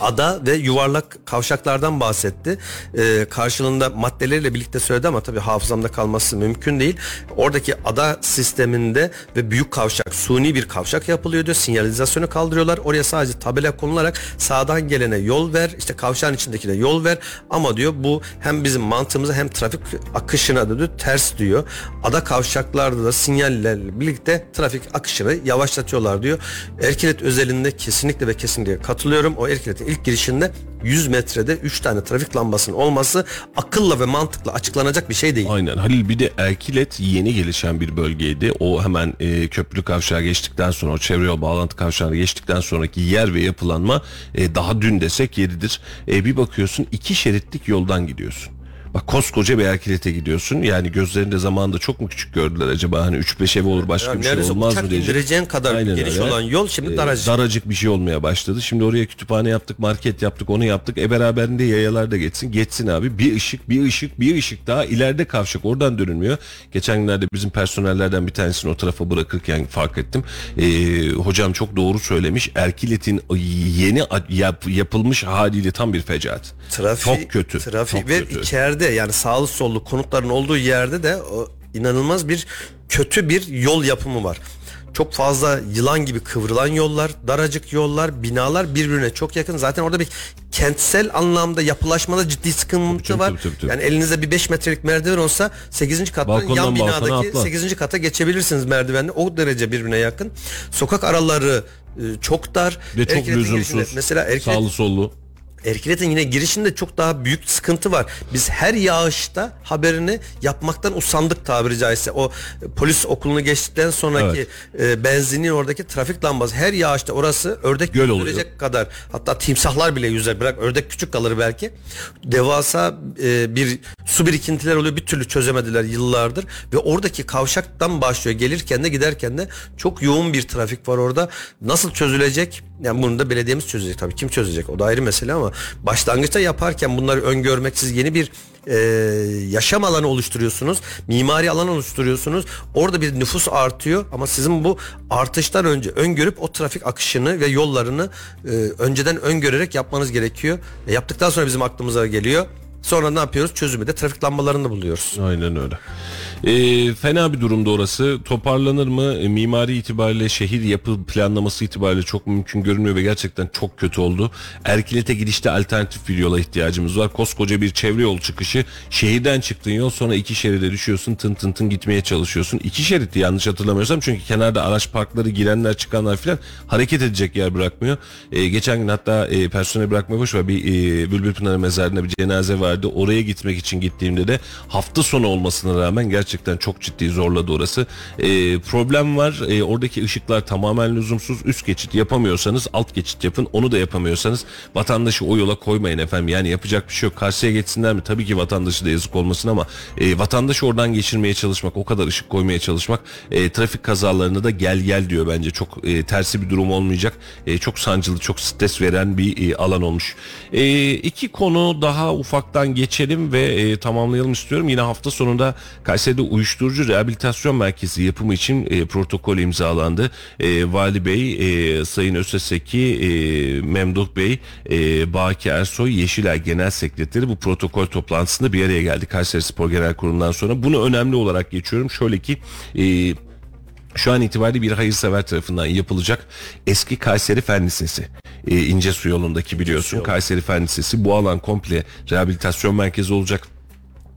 ada ve yuvarlak kavşaklardan bahsetti. Ee, karşılığında maddeleriyle birlikte söyledi ama tabii hafızamda kalması mümkün değil. Oradaki ada sisteminde ve büyük kavşak, suni bir kavşak yapılıyor diyor. Sinyalizasyonu kaldırıyorlar. Oraya sadece tabela konularak sağdan gelene yol ver, işte kavşağın içindekine yol ver. Ama diyor bu hem bizim mantığımıza hem trafik akışına da diyor, ters diyor. Ada kavşaklarda da sinyallerle birlikte trafik akışını yavaşlatıyorlar diyor. Erkilet özelinde kesinlikle ve kesinlikle katılıyorum. O Erkilet'in ilk girişinde 100 metrede 3 tane trafik lambasının olması akılla ve mantıkla açıklanacak bir şey değil. Aynen Halil bir de Erkilet yeni gelişen bir bölgeydi. O hemen e, köprülü kavşağı geçtikten sonra o çevre yol bağlantı kavşağını geçtikten sonraki yer ve yapılanma e, daha dün desek yeridir. E, bir bakıyorsun iki şeritlik yoldan gidiyorsun. Bak koskoca bir Erkilet'e gidiyorsun. Yani gözlerinde zamanında çok mu küçük gördüler acaba? Hani 3-5 ev olur başka Yani bir şey olmaz mı diyecek. indireceğin kadar Aynen geniş öyle. olan yol şimdi E, daracık. daracık bir şey olmaya başladı. Şimdi oraya kütüphane yaptık, market yaptık, onu yaptık. E beraberinde yayalar da geçsin. Geçsin abi. Bir ışık, bir ışık, bir ışık daha ileride kavşak. Oradan dönülmüyor. Geçen günlerde bizim personellerden bir tanesini o tarafa bırakırken fark ettim. E, hocam çok doğru söylemiş. Erkilet'in yeni yap- yapılmış haliyle tam bir fecaat. Trafik, çok kötü. Trafik çok ve kötü. içeride yani sağlı sollu konutların olduğu yerde de o inanılmaz bir kötü bir yol yapımı var. Çok fazla yılan gibi kıvrılan yollar, daracık yollar, binalar birbirine çok yakın. Zaten orada bir kentsel anlamda yapılaşmada ciddi sıkıntı Tabii, var. tabii, tabii, tabii. Yani elinizde bir 5 metrelik merdiven olsa 8. kattan Balkondan yan binadaki atla. 8. kata geçebilirsiniz merdivenle. O derece birbirine yakın. Sokak araları e, çok dar. Ve çok Erkilet'in girişinde- lüzumsuz. Mesela Erkilet Sağlı sollu. Erkilet'in yine girişinde çok daha büyük sıkıntı var. Biz her yağışta haberini yapmaktan usandık tabiri caizse. O e, polis okulunu geçtikten sonraki e, benzinin oradaki trafik lambası her yağışta orası ördek Göl yüzecek kadar hatta timsahlar bile yüzer bırak ördek küçük kalır belki. Devasa e, bir su birikintiler oluyor bir türlü çözemediler yıllardır ve oradaki kavşaktan başlıyor gelirken de giderken de çok yoğun bir trafik var orada. Nasıl çözülecek? Yani bunu da belediyemiz çözecek tabii. Kim çözecek? O da ayrı mesele ama başlangıçta yaparken bunları öngörmeksiz yeni bir e, yaşam alanı oluşturuyorsunuz. Mimari alan oluşturuyorsunuz. Orada bir nüfus artıyor ama sizin bu artıştan önce öngörüp o trafik akışını ve yollarını e, önceden öngörerek yapmanız gerekiyor. E, yaptıktan sonra bizim aklımıza geliyor. Sonra ne yapıyoruz? Çözümü de trafik lambalarını buluyoruz. Aynen öyle. Ee, fena bir durumda orası. Toparlanır mı? E, mimari itibariyle şehir yapı planlaması itibariyle çok mümkün görünüyor ve gerçekten çok kötü oldu. Erkilet'e gidişte alternatif bir yola ihtiyacımız var. Koskoca bir çevre yol çıkışı. Şehirden çıktığın yol sonra iki şeride düşüyorsun. Tın tın tın gitmeye çalışıyorsun. İki şeritti yanlış hatırlamıyorsam çünkü kenarda araç parkları girenler çıkanlar filan hareket edecek yer bırakmıyor. Ee, geçen gün hatta e, personel bırakmaya boş ver bir e, Bülbül Pınarı mezarında bir cenaze vardı. Oraya gitmek için gittiğimde de hafta sonu olmasına rağmen gerçekten çok ciddi zorladı orası. Ee, problem var. Ee, oradaki ışıklar tamamen lüzumsuz. Üst geçit yapamıyorsanız alt geçit yapın. Onu da yapamıyorsanız vatandaşı o yola koymayın efendim. Yani yapacak bir şey yok. Karşıya geçsinler mi? Tabii ki vatandaşı da yazık olmasın ama e, vatandaşı oradan geçirmeye çalışmak, o kadar ışık koymaya çalışmak e, trafik kazalarını da gel gel diyor bence. Çok e, tersi bir durum olmayacak. E, çok sancılı, çok stres veren bir e, alan olmuş. E, iki konu daha ufaktan geçelim ve e, tamamlayalım istiyorum. Yine hafta sonunda Kayseri'de uyuşturucu rehabilitasyon merkezi yapımı için e, protokol imzalandı. E, Vali Bey, e, Sayın Öseseki, e, Memduh Bey, e, Baki Ersoy, Yeşilay Genel Sekreteri bu protokol toplantısında bir araya geldi Kayseri Spor Genel Kurulu'ndan sonra. Bunu önemli olarak geçiyorum. Şöyle ki e, şu an itibariyle bir hayırsever tarafından yapılacak eski Kayseri Fen Lisesi. E, İnce Su yolundaki biliyorsun Kayseri Fen Lisesi bu alan komple rehabilitasyon merkezi olacak.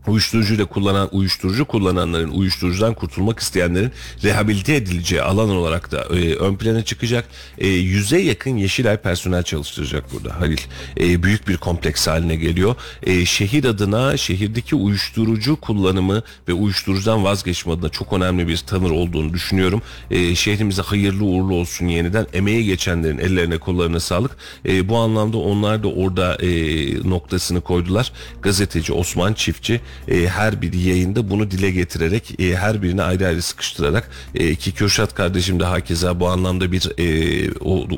Uyuşturucuyla kullanan uyuşturucu kullananların uyuşturucudan kurtulmak isteyenlerin rehabilite edileceği alan olarak da e, ön plana çıkacak. E, yüze yakın Yeşilay personel çalıştıracak burada Halil. E, büyük bir kompleks haline geliyor. E, şehir adına şehirdeki uyuşturucu kullanımı ve uyuşturucudan vazgeçme adına çok önemli bir tavır olduğunu düşünüyorum. E, şehrimize hayırlı uğurlu olsun yeniden. Emeği geçenlerin ellerine kollarına sağlık. E, bu anlamda onlar da orada e, noktasını koydular. Gazeteci Osman Çiftçi e, her bir yayında bunu dile getirerek e, her birini ayrı ayrı sıkıştırarak e, ki Kürşat kardeşim de hakeza bu anlamda bir e,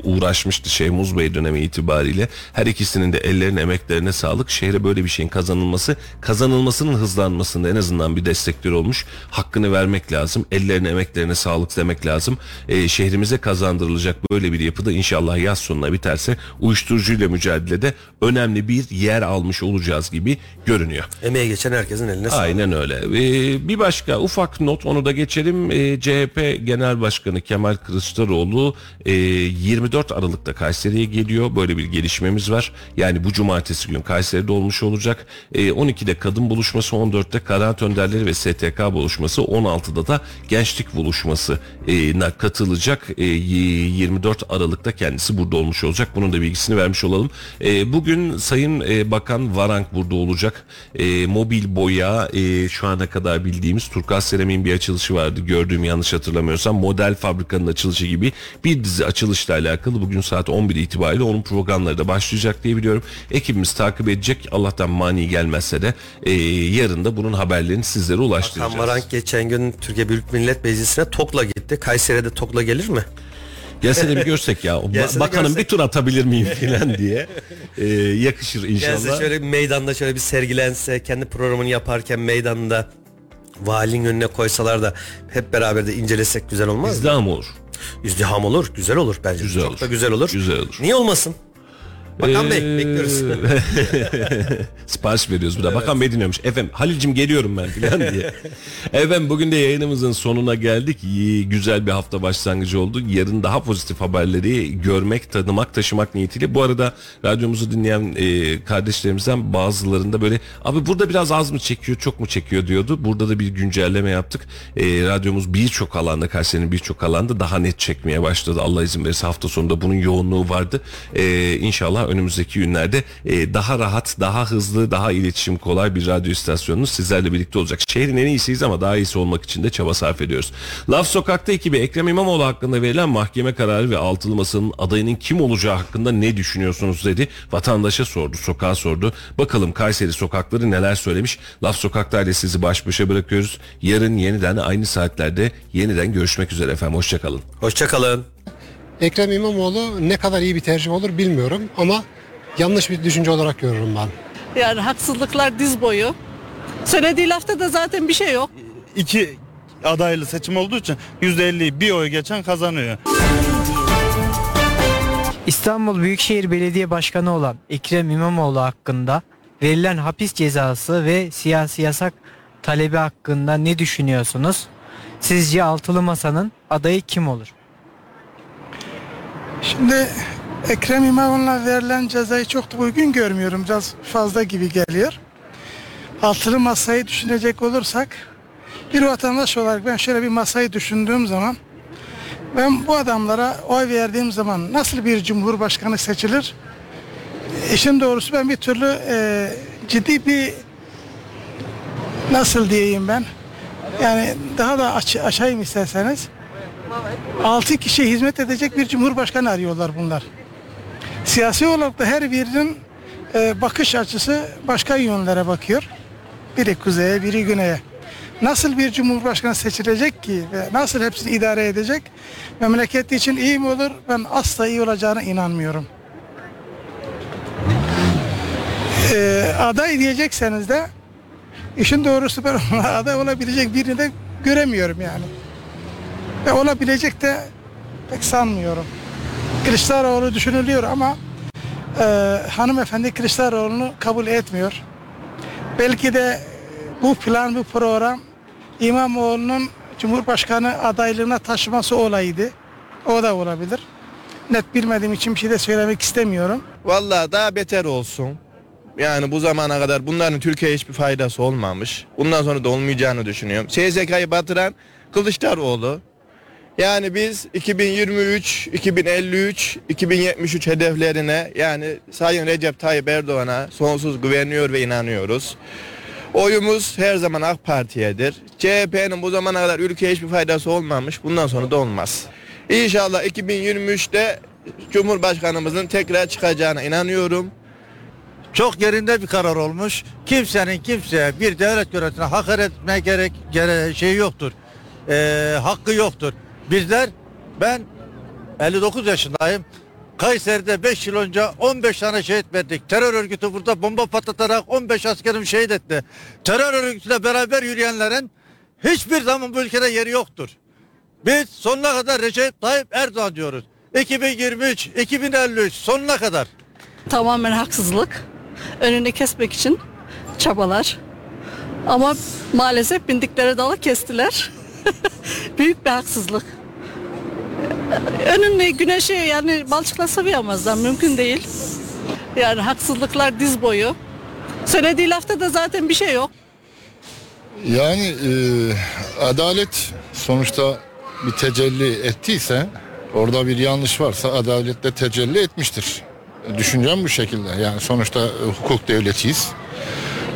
uğraşmıştı şey Muz Bey dönemi itibariyle. Her ikisinin de ellerine emeklerine sağlık. Şehre böyle bir şeyin kazanılması kazanılmasının hızlanmasında en azından bir destekleri olmuş. Hakkını vermek lazım. Ellerine emeklerine sağlık demek lazım. E, şehrimize kazandırılacak böyle bir yapıda inşallah yaz sonuna biterse uyuşturucuyla mücadelede önemli bir yer almış olacağız gibi görünüyor. Emeği geçen herkesin eline sağlık. Aynen öyle. Ee, bir başka ufak not onu da geçelim. Ee, CHP Genel Başkanı Kemal Kılıçdaroğlu e, 24 Aralık'ta Kayseri'ye geliyor. Böyle bir gelişmemiz var. Yani bu cumartesi gün Kayseri'de olmuş olacak. Ee, 12'de kadın buluşması, 14'te kanaat önderleri ve STK buluşması, 16'da da gençlik buluşması e, katılacak. E, y- 24 Aralık'ta kendisi burada olmuş olacak. Bunun da bilgisini vermiş olalım. E, bugün Sayın e, Bakan Varank burada olacak. E, mobil boya e, şu ana kadar bildiğimiz Turkuaz Seramik'in bir açılışı vardı. Gördüğüm yanlış hatırlamıyorsam model fabrikanın açılışı gibi bir dizi açılışla alakalı bugün saat 11 itibariyle onun programları da başlayacak diye biliyorum. Ekibimiz takip edecek. Allah'tan mani gelmezse de e, yarın da bunun haberlerini sizlere ulaştıracağız. Kamarank geçen gün Türkiye Büyük Millet Meclisi'ne TOK'la gitti. Kayseri'de TOK'la gelir mi? Gelse de bir görsek ya. Gelse Bakanım görsek. bir tur atabilir miyim falan diye. E, yakışır inşallah. Gelse şöyle bir meydanda şöyle bir sergilense kendi programını yaparken meydanda valinin önüne koysalar da hep beraber de incelesek güzel olmaz mı? İzdiham olur. İzdiham olur, güzel olur bence. Güzel Çok olur. da güzel olur. Güzel olur. Niye olmasın? Bakan Bey Ee, bekliyoruz. Sipariş veriyoruz bir de. Bakan Bey dinliyormuş. Efendim Halil'cim geliyorum ben falan diye. Efendim bugün de yayınımızın sonuna geldik. İyi, güzel bir hafta başlangıcı oldu. Yarın daha pozitif haberleri görmek, tanımak, taşımak niyetiyle. Bu arada radyomuzu dinleyen e, kardeşlerimizden bazılarında böyle abi burada biraz az mı çekiyor, çok mu çekiyor diyordu. Burada da bir güncelleme yaptık. E, radyomuz birçok alanda, Kayseri'nin birçok alanda daha net çekmeye başladı. Allah izin verirse hafta sonunda bunun yoğunluğu vardı. E, inşallah önümüzdeki günlerde e, daha rahat, daha hızlı, daha iletişim kolay bir radyo istasyonunuz sizlerle birlikte olacak. Şehrin en iyisiyiz ama daha iyisi olmak için de çaba sarf ediyoruz. Laf Sokak'ta ekibi Ekrem İmamoğlu hakkında verilen mahkeme kararı ve altılı masanın adayının kim olacağı hakkında ne düşünüyorsunuz dedi. Vatandaşa sordu, sokağa sordu. Bakalım Kayseri sokakları neler söylemiş. Laf Sokak'ta ile sizi baş başa bırakıyoruz. Yarın yeniden aynı saatlerde yeniden görüşmek üzere efendim. Hoşçakalın. Hoşçakalın. Ekrem İmamoğlu ne kadar iyi bir tercih olur bilmiyorum ama yanlış bir düşünce olarak görürüm ben. Yani haksızlıklar diz boyu. Söylediği lafta da zaten bir şey yok. iki adaylı seçim olduğu için %50'yi bir oy geçen kazanıyor. İstanbul Büyükşehir Belediye Başkanı olan Ekrem İmamoğlu hakkında verilen hapis cezası ve siyasi yasak talebi hakkında ne düşünüyorsunuz? Sizce altılı masanın adayı kim olur? Şimdi Ekrem İmamoğlu'na verilen cezayı çok da uygun görmüyorum. Biraz fazla gibi geliyor. Altılı masayı düşünecek olursak bir vatandaş olarak ben şöyle bir masayı düşündüğüm zaman ben bu adamlara oy verdiğim zaman nasıl bir cumhurbaşkanı seçilir? İşin doğrusu ben bir türlü e, ciddi bir nasıl diyeyim ben yani daha da aç, açayım isterseniz 6 kişiye hizmet edecek bir cumhurbaşkanı arıyorlar bunlar. Siyasi olarak da her birinin e, bakış açısı başka yönlere bakıyor. Biri kuzeye, biri güneye. Nasıl bir cumhurbaşkanı seçilecek ki ve nasıl hepsini idare edecek? Memleket için iyi mi olur? Ben asla iyi olacağına inanmıyorum. E, aday diyecekseniz de işin doğrusu ben aday olabilecek birini de göremiyorum yani. Ve olabilecek de pek sanmıyorum. Kılıçdaroğlu düşünülüyor ama e, hanımefendi Kılıçdaroğlu'nu kabul etmiyor. Belki de bu plan, bu program İmamoğlu'nun Cumhurbaşkanı adaylığına taşıması olaydı. O da olabilir. Net bilmediğim için bir şey de söylemek istemiyorum. Vallahi daha beter olsun. Yani bu zamana kadar bunların Türkiye'ye hiçbir faydası olmamış. Bundan sonra da olmayacağını düşünüyorum. SSK'yı batıran Kılıçdaroğlu. Yani biz 2023, 2053, 2073 hedeflerine yani Sayın Recep Tayyip Erdoğan'a sonsuz güveniyor ve inanıyoruz. Oyumuz her zaman AK Parti'yedir. CHP'nin bu zamana kadar ülkeye hiçbir faydası olmamış. Bundan sonra da olmaz. İnşallah 2023'te Cumhurbaşkanımızın tekrar çıkacağına inanıyorum. Çok yerinde bir karar olmuş. Kimsenin kimseye bir devlet yönetimine hakaret etmeye gerek, gere şey yoktur. Ee, hakkı yoktur. Bizler ben 59 yaşındayım. Kayseri'de 5 yıl önce 15 tane şehit verdik. Terör örgütü burada bomba patlatarak 15 askerim şehit etti. Terör örgütüyle beraber yürüyenlerin hiçbir zaman bu ülkede yeri yoktur. Biz sonuna kadar Recep Tayyip Erdoğan diyoruz. 2023, 2053 sonuna kadar. Tamamen haksızlık. Önünü kesmek için çabalar. Ama maalesef bindikleri dalı kestiler. Büyük bir haksızlık. Önünü güneşi yani balçıkla sıvayamazlar. Mümkün değil. Yani haksızlıklar diz boyu. Söylediği lafta da zaten bir şey yok. Yani e, adalet sonuçta bir tecelli ettiyse orada bir yanlış varsa adalet de tecelli etmiştir. Düşüncem bu şekilde. Yani sonuçta hukuk devletiyiz.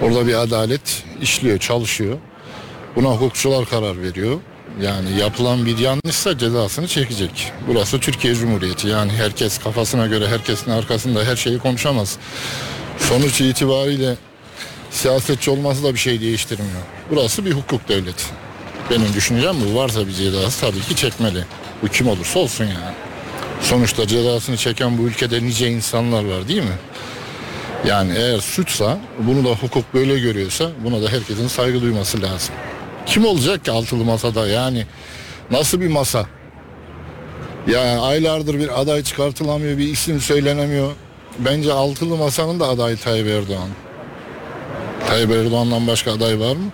Orada bir adalet işliyor, çalışıyor. Buna hukukçular karar veriyor. Yani yapılan bir yanlışsa cezasını çekecek. Burası Türkiye Cumhuriyeti. Yani herkes kafasına göre herkesin arkasında her şeyi konuşamaz. Sonuç itibariyle siyasetçi olması da bir şey değiştirmiyor. Burası bir hukuk devleti. Benim düşüncem bu. Varsa bir cezası tabii ki çekmeli. Bu kim olursa olsun yani. Sonuçta cezasını çeken bu ülkede nice insanlar var değil mi? Yani eğer suçsa bunu da hukuk böyle görüyorsa buna da herkesin saygı duyması lazım. Kim olacak ki altılı masada yani nasıl bir masa? Ya aylardır bir aday çıkartılamıyor, bir isim söylenemiyor. Bence altılı masanın da adayı Tayyip Erdoğan. Tayyip Erdoğan'dan başka aday var mı?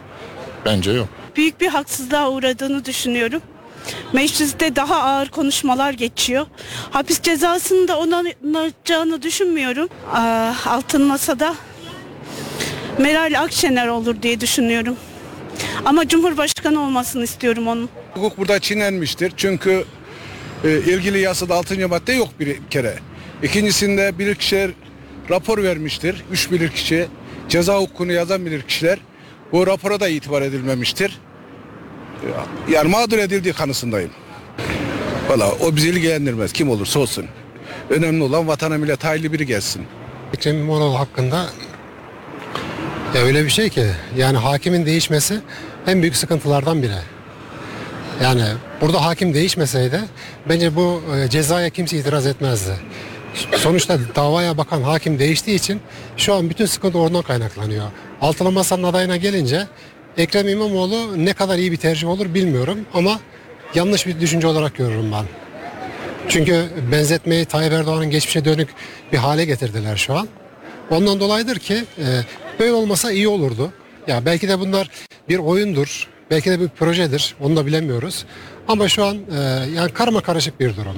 Bence yok. büyük bir haksızlığa uğradığını düşünüyorum. Mecliste daha ağır konuşmalar geçiyor. Hapis cezasını da onanacağını düşünmüyorum. Aa, altın masada Meral Akşener olur diye düşünüyorum. Ama Cumhurbaşkanı olmasını istiyorum onun. Hukuk burada çiğnenmiştir. Çünkü e, ilgili yasada 6. madde yok bir kere. İkincisinde bilirkişiler rapor vermiştir. Üç bilirkişi ceza hukukunu yazan bilirkişiler bu rapora da itibar edilmemiştir. Yani mağdur edildiği kanısındayım. Valla o bizi ilgilendirmez kim olursa olsun. Önemli olan vatana millet hayırlı biri gelsin. Ekrem İmamoğlu hakkında ya öyle bir şey ki yani hakimin değişmesi en büyük sıkıntılardan biri. Yani burada hakim değişmeseydi bence bu e, cezaya kimse itiraz etmezdi. Sonuçta davaya bakan hakim değiştiği için şu an bütün sıkıntı oradan kaynaklanıyor. Altılı Masa'nın adayına gelince Ekrem İmamoğlu ne kadar iyi bir tercih olur bilmiyorum ama yanlış bir düşünce olarak görüyorum ben. Çünkü benzetmeyi Tayyip Erdoğan'ın geçmişe dönük bir hale getirdiler şu an. Ondan dolayıdır ki e, böyle olmasa iyi olurdu. Ya belki de bunlar bir oyundur, belki de bir projedir. Onu da bilemiyoruz. Ama şu an e, yani karma karışık bir durum.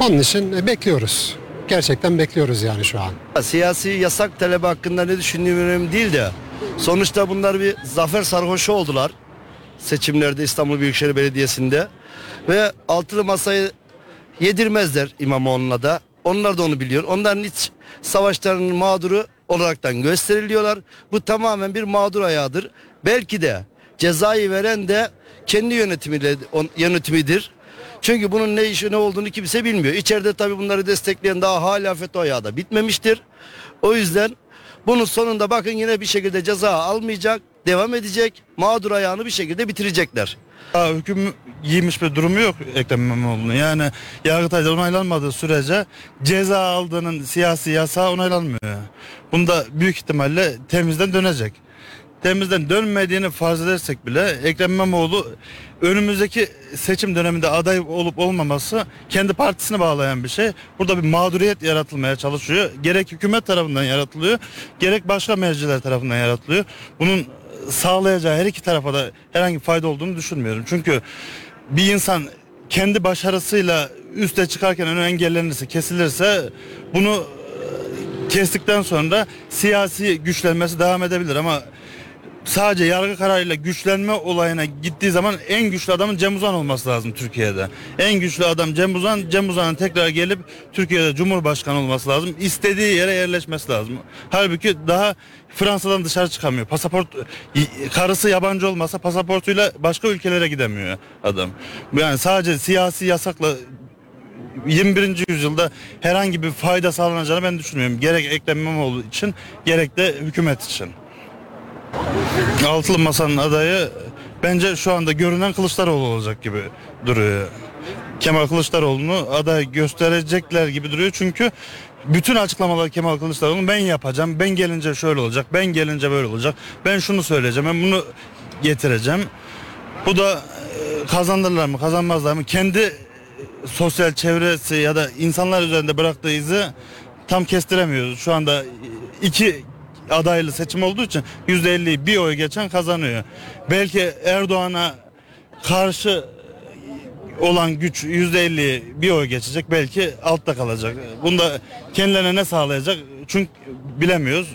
Onun için e, bekliyoruz. Gerçekten bekliyoruz yani şu an. Siyasi yasak talebi hakkında ne düşündüğüm önemli değil de sonuçta bunlar bir zafer sarhoşu oldular seçimlerde İstanbul Büyükşehir Belediyesi'nde ve altılı masayı yedirmezler İmamoğlu'na da. Onlar da onu biliyor. Onların iç savaşlarının mağduru olaraktan gösteriliyorlar. Bu tamamen bir mağdur ayağıdır. Belki de cezayı veren de kendi yönetimiyle on- yönetimidir. Çünkü bunun ne işi ne olduğunu kimse bilmiyor. İçeride tabii bunları destekleyen daha hala FETÖ ayağı da bitmemiştir. O yüzden bunun sonunda bakın yine bir şekilde ceza almayacak, devam edecek. Mağdur ayağını bir şekilde bitirecekler. Daha hüküm giymiş bir durumu yok Ekrem İmamoğlu'nun. Yani Yargıtay'da onaylanmadığı sürece ceza aldığının siyasi yasağı onaylanmıyor. Bunda büyük ihtimalle temizden dönecek. Temizden dönmediğini farz edersek bile Ekrem İmamoğlu önümüzdeki seçim döneminde aday olup olmaması kendi partisine bağlayan bir şey. Burada bir mağduriyet yaratılmaya çalışıyor. Gerek hükümet tarafından yaratılıyor, gerek başka merciler tarafından yaratılıyor. Bunun sağlayacağı her iki tarafa da herhangi bir fayda olduğunu düşünmüyorum. Çünkü bir insan kendi başarısıyla üste çıkarken önü engellenirse, kesilirse bunu e, kestikten sonra siyasi güçlenmesi devam edebilir ama sadece yargı kararıyla güçlenme olayına gittiği zaman en güçlü adamın Cem Uzan olması lazım Türkiye'de. En güçlü adam Cem Uzan, Cem Uzan'ın tekrar gelip Türkiye'de Cumhurbaşkanı olması lazım. İstediği yere yerleşmesi lazım. Halbuki daha Fransa'dan dışarı çıkamıyor. Pasaport karısı yabancı olmasa pasaportuyla başka ülkelere gidemiyor adam. Yani sadece siyasi yasakla 21. yüzyılda herhangi bir fayda sağlanacağını ben düşünmüyorum. Gerek Ekrem İmamoğlu için gerek de hükümet için. Altılı Masa'nın adayı bence şu anda görünen Kılıçdaroğlu olacak gibi duruyor. Kemal Kılıçdaroğlu'nu aday gösterecekler gibi duruyor çünkü bütün açıklamalar Kemal Kılıçdaroğlu'nun ben yapacağım, ben gelince şöyle olacak, ben gelince böyle olacak, ben şunu söyleyeceğim, ben bunu getireceğim. Bu da e, kazanırlar mı, kazanmazlar mı? Kendi e, sosyal çevresi ya da insanlar üzerinde bıraktığı izi tam kestiremiyoruz. Şu anda e, iki adaylı seçim olduğu için %50'yi bir oy geçen kazanıyor. Belki Erdoğan'a karşı olan güç %50 bir oy geçecek belki altta kalacak. Bunda kendilerine ne sağlayacak çünkü bilemiyoruz.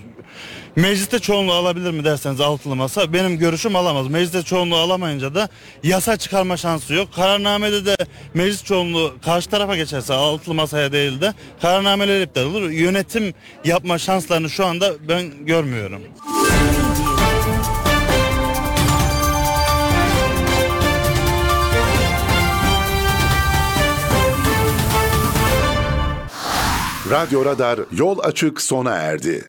Mecliste çoğunluğu alabilir mi derseniz altılı masa benim görüşüm alamaz. Mecliste çoğunluğu alamayınca da yasa çıkarma şansı yok. Kararnamede de meclis çoğunluğu karşı tarafa geçerse altılı masaya değil de kararnameler iptal olur. Yönetim yapma şanslarını şu anda ben görmüyorum. Radyo Radar yol açık sona erdi.